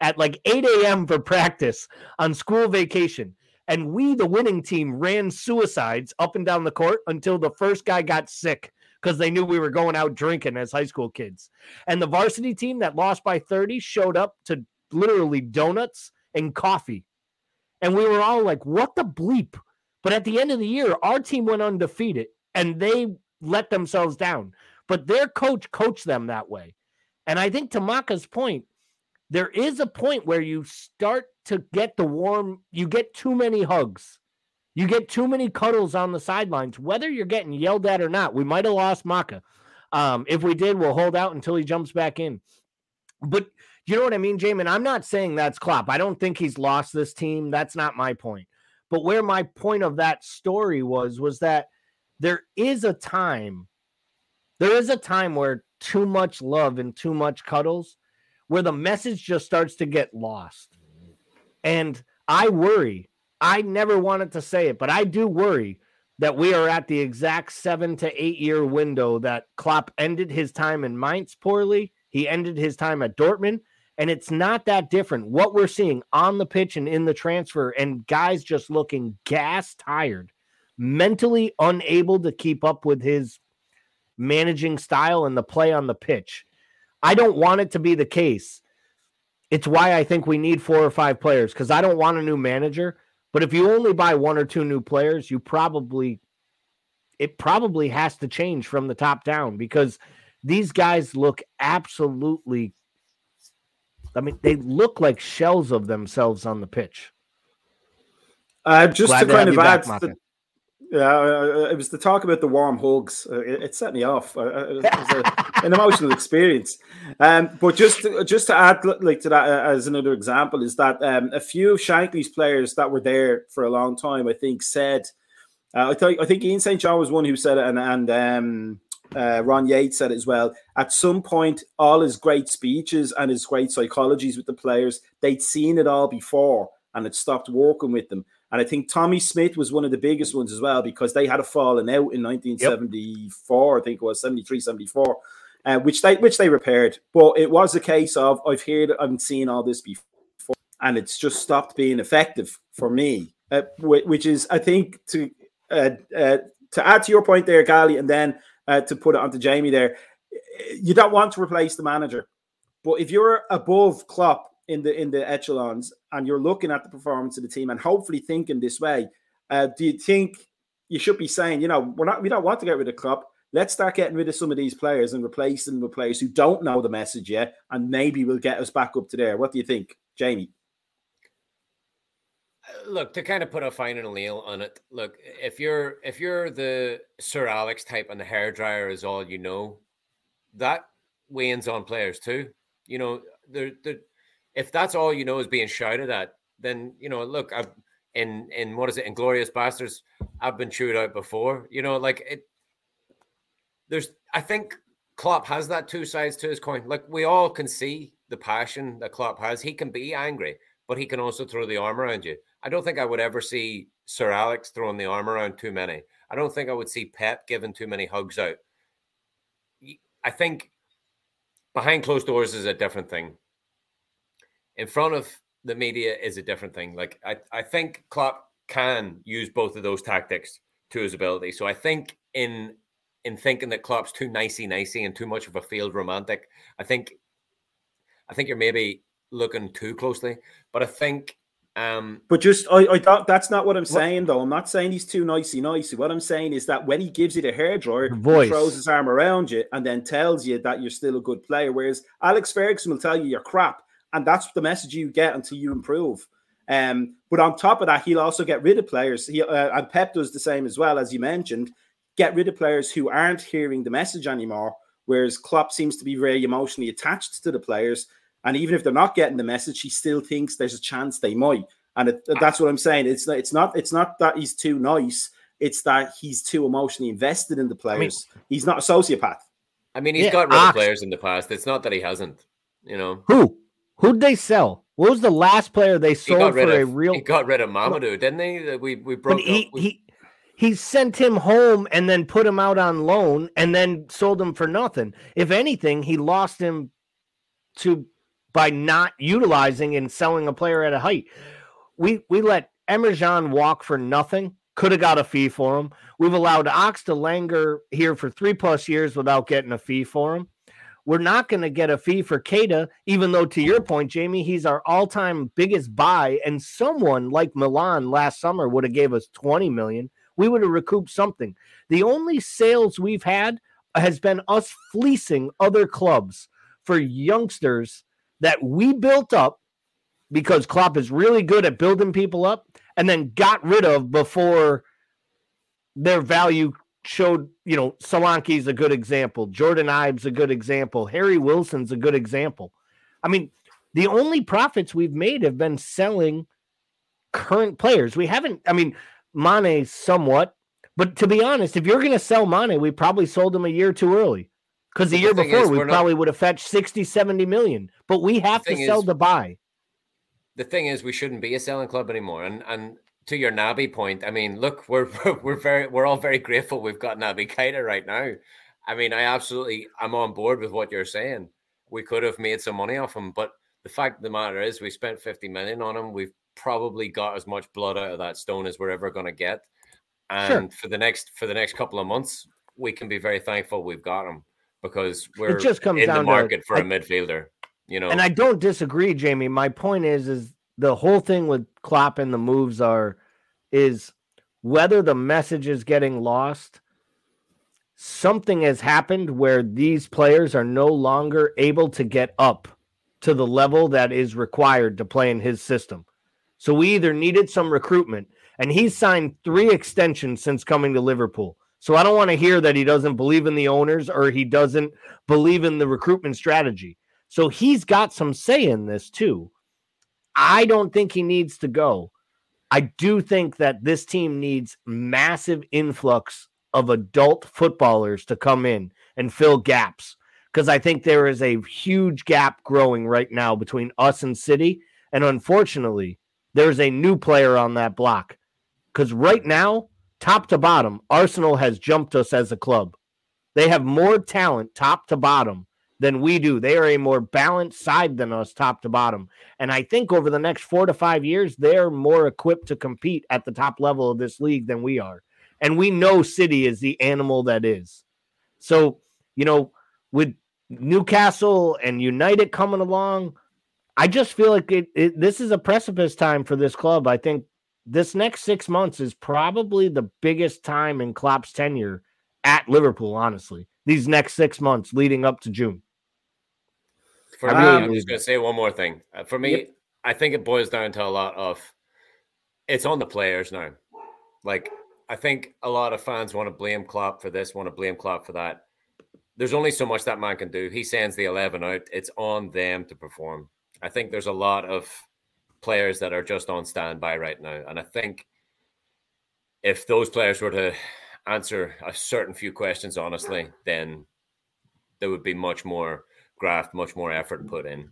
at like 8 a.m. for practice on school vacation. And we, the winning team, ran suicides up and down the court until the first guy got sick because they knew we were going out drinking as high school kids. And the varsity team that lost by 30 showed up to literally donuts and coffee. And we were all like, what the bleep? But at the end of the year, our team went undefeated and they let themselves down. But their coach coached them that way. And I think to Maka's point, there is a point where you start to get the warm, you get too many hugs. You get too many cuddles on the sidelines, whether you're getting yelled at or not. We might have lost Maka. Um, if we did, we'll hold out until he jumps back in. But you know what I mean, Jamin? I'm not saying that's Klopp. I don't think he's lost this team. That's not my point. But where my point of that story was, was that there is a time, there is a time where too much love and too much cuddles, where the message just starts to get lost. And I worry, I never wanted to say it, but I do worry that we are at the exact seven to eight year window that Klopp ended his time in Mainz poorly. He ended his time at Dortmund. And it's not that different. What we're seeing on the pitch and in the transfer, and guys just looking gas tired, mentally unable to keep up with his managing style and the play on the pitch. I don't want it to be the case. It's why I think we need four or five players because I don't want a new manager. But if you only buy one or two new players, you probably it probably has to change from the top down because these guys look absolutely I mean, they look like shells of themselves on the pitch. Uh, just Glad to kind of add, the, yeah, uh, uh, it was the talk about the warm hugs. Uh, it, it, set me off. Uh, uh it was a, an emotional experience. Um, but just to, just to add like to that uh, as another example is that um, a few of Shankly's players that were there for a long time, I think, said. I, th- I think Ian St. John was one who said it, and and um, uh, Ron Yeats said it as well. At some point, all his great speeches and his great psychologies with the players, they'd seen it all before and it stopped working with them. And I think Tommy Smith was one of the biggest ones as well because they had a falling out in 1974, yep. I think it was 73, 74, uh, which they which they repaired. But it was a case of I've heard, I've seen all this before, and it's just stopped being effective for me. Uh, which is, I think, to uh, uh, to add to your point there, Gally, and then uh, to put it onto Jamie there. You don't want to replace the manager, but if you're above Klopp in the in the echelons and you're looking at the performance of the team and hopefully thinking this way, uh, do you think you should be saying, you know, we're not we don't want to get rid of Klopp. Let's start getting rid of some of these players and replacing them with players who don't know the message yet, and maybe we'll get us back up to there. What do you think, Jamie? look to kind of put a final nail on it look if you're if you're the sir alex type and the hair dryer is all you know that weighs on players too you know they're, they're, if that's all you know is being shouted at then you know, look, I've in in what is it, Inglourious Basterds, I've been chewed out before. You know, like it. There's, I think Klopp has that two sides to his coin. Like we all can see the passion that Klopp has. He can be angry, but he can also throw the arm around you. I don't think I would ever see Sir Alex throwing the arm around too many. I don't think I would see Pep giving too many hugs out. I think behind closed doors is a different thing. In front of the media is a different thing. Like I, I think Klopp can use both of those tactics to his ability. So I think in in thinking that Klopp's too nicey nicey and too much of a field romantic, I think I think you're maybe looking too closely. But I think um, but just I, I thought that's not what I'm saying though. I'm not saying he's too nicey nicey. What I'm saying is that when he gives you the hair dryer, he throws his arm around you and then tells you that you're still a good player. Whereas Alex Ferguson will tell you you're crap, and that's the message you get until you improve. Um, but on top of that, he'll also get rid of players. He uh, and Pep does the same as well, as you mentioned. Get rid of players who aren't hearing the message anymore. Whereas Klopp seems to be very emotionally attached to the players and even if they're not getting the message, he still thinks there's a chance they might. And it, that's what I'm saying. It's it's not it's not that he's too nice. It's that he's too emotionally invested in the players. I mean, he's not a sociopath. I mean, he's yeah, got rid of players in the past. It's not that he hasn't. You know who? Who'd they sell? What was the last player they sold for of, a real? He got rid of Mamadou, didn't he? We we broke. He, he he sent him home and then put him out on loan and then sold him for nothing. If anything, he lost him to by not utilizing and selling a player at a height. We we let Emre Can walk for nothing. Could have got a fee for him. We've allowed Ox to linger here for three plus years without getting a fee for him. We're not going to get a fee for Keita, even though, to your point, Jamie, he's our all-time biggest buy. And someone like Milan last summer would have gave us 20 million. We would have recouped something. The only sales we've had has been us fleecing other clubs for youngsters that we built up because Klopp is really good at building people up and then got rid of before their value showed, you know, Solanke's a good example. Jordon Ibe's a good example. Harry Wilson's a good example. I mean, the only profits we've made have been selling current players. We haven't, I mean, Mane somewhat, but to be honest, if you're going to sell Mane, we probably sold him a year too early. Because the, the year before, is, we probably not, would have fetched 60, 70 million. But we have to sell is, to buy. The thing is, we shouldn't be a selling club anymore. And and to your Naby point, I mean, look, [LAUGHS] we're we're very we're all very grateful we've got Naby Keita right now. I mean, I absolutely I'm on board with what you're saying. We could have made some money off him, but the fact of the matter is we spent 50 million on him. We've probably got as much blood out of that stone as we're ever going to get. And sure. for the next for the next couple of months, we can be very thankful we've got him because we're it just comes in the market to, for I, a midfielder. You know, and I don't disagree, Jamie. My point is, is the whole thing with Klopp and the moves are is whether the message is getting lost. Something has happened where these players are no longer able to get up to the level that is required to play in his system. So we either needed some recruitment, and he's signed three extensions since coming to Liverpool. So I don't want to hear that he doesn't believe in the owners or he doesn't believe in the recruitment strategy. So he's got some say in this too. I don't think he needs to go. I do think that this team needs massive influx of adult footballers to come in and fill gaps because I think there is a huge gap growing right now between us and City. And unfortunately, there's a new player on that block because right now top to bottom, Arsenal has jumped us as a club. They have more talent top to bottom than we do. They are a more balanced side than us top to bottom. And I think over the next four to five years, they're more equipped to compete at the top level of this league than we are. And we know City is the animal that is. So, you know, with Newcastle and United coming along, I just feel like it, it, this is a precipice time for this club. I think this next six months is probably the biggest time in Klopp's tenure at Liverpool, honestly. These next six months leading up to June. For me, I'm just going to say one more thing. Uh, for me, yep. I think it boils down to a lot of it's on the players now. Like, I think a lot of fans want to blame Klopp for this, want to blame Klopp for that. There's only so much that man can do. He sends the 11 out. It's on them to perform. I think there's a lot of players that are just on standby right now. And I think if those players were to answer a certain few questions honestly, then there would be much more graft, much more effort put in.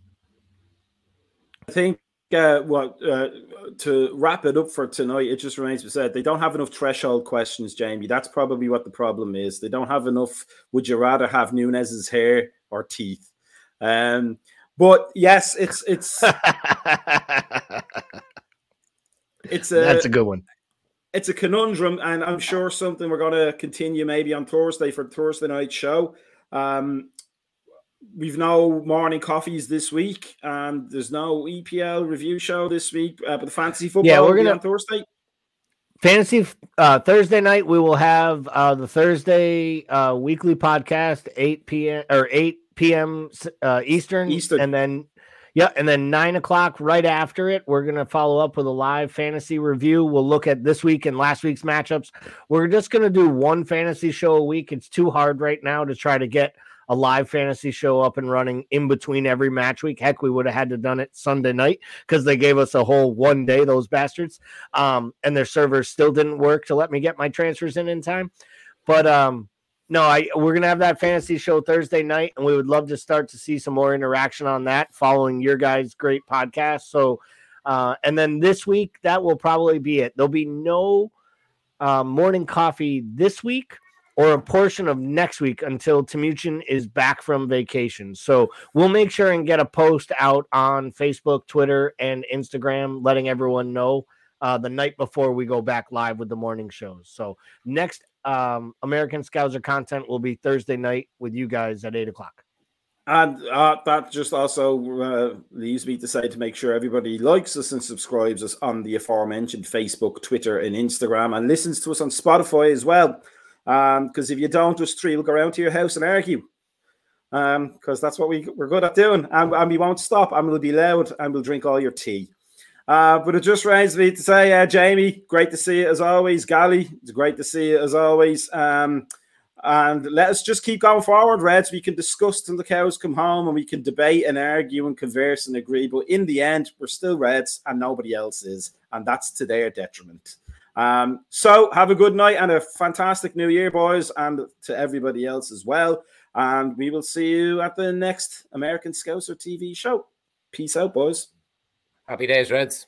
I think uh, well, uh, to wrap it up for tonight, it just remains to be said they don't have enough threshold questions, Jamie. That's probably what the problem is. They don't have enough. Would you rather have Nunez's hair or teeth? Um, but yes, it's it's [LAUGHS] it's a that's a good one. It's a conundrum, and I'm sure something we're going to continue maybe on Thursday for Thursday night show. Um, we've no morning coffees this week, and there's no EPL review show this week. Uh, but the fantasy football, yeah, we're gonna on Thursday. Fantasy uh, Thursday night, we will have uh, the Thursday uh, weekly podcast, eight p.m. or eight p.m. Uh, Eastern, Eastern, and then yeah, and then nine o'clock right after it, we're gonna follow up with a live fantasy review. We'll look at this week and last week's matchups. We're just gonna do one fantasy show a week. It's too hard right now to try to get a live fantasy show up and running in between every match week. Heck, we would have had to done it Sunday night because they gave us a whole one day, those bastards. Um, and their servers still didn't work to let me get my transfers in in time. But um, no, I we're gonna have that fantasy show Thursday night, and we would love to start to see some more interaction on that following your guys' great podcast. So, uh, and then this week that will probably be it. There'll be no uh, morning coffee this week or a portion of next week until Timuchin is back from vacation. So we'll make sure and get a post out on Facebook, Twitter, and Instagram, letting everyone know uh, the night before we go back live with the morning shows. So next um, American Scouser content will be Thursday night with you guys at eight o'clock. And uh, that just also uh, leaves me to say to make sure everybody likes us and subscribes us on the aforementioned Facebook, Twitter, and Instagram, and listens to us on Spotify as well. Because um, if you don't, just three will go around to your house and argue. Because um, that's what we, we're good at doing. And, and, we won't stop, and we'll be loud, and we'll drink all your tea. Uh, but it just reminds me to say, uh, Jamie, great to see you as always. Gally, it's great to see you as always. Um, and let us just keep going forward, Reds. We can discuss till the cows come home and we can debate and argue and converse and agree. But in the end, we're still Reds and nobody else is. And that's to their detriment. Um, so have a good night and a fantastic new year, boys, and to everybody else as well. And we will see you at the next American Scouser TV show. Peace out, boys. Happy days, Reds.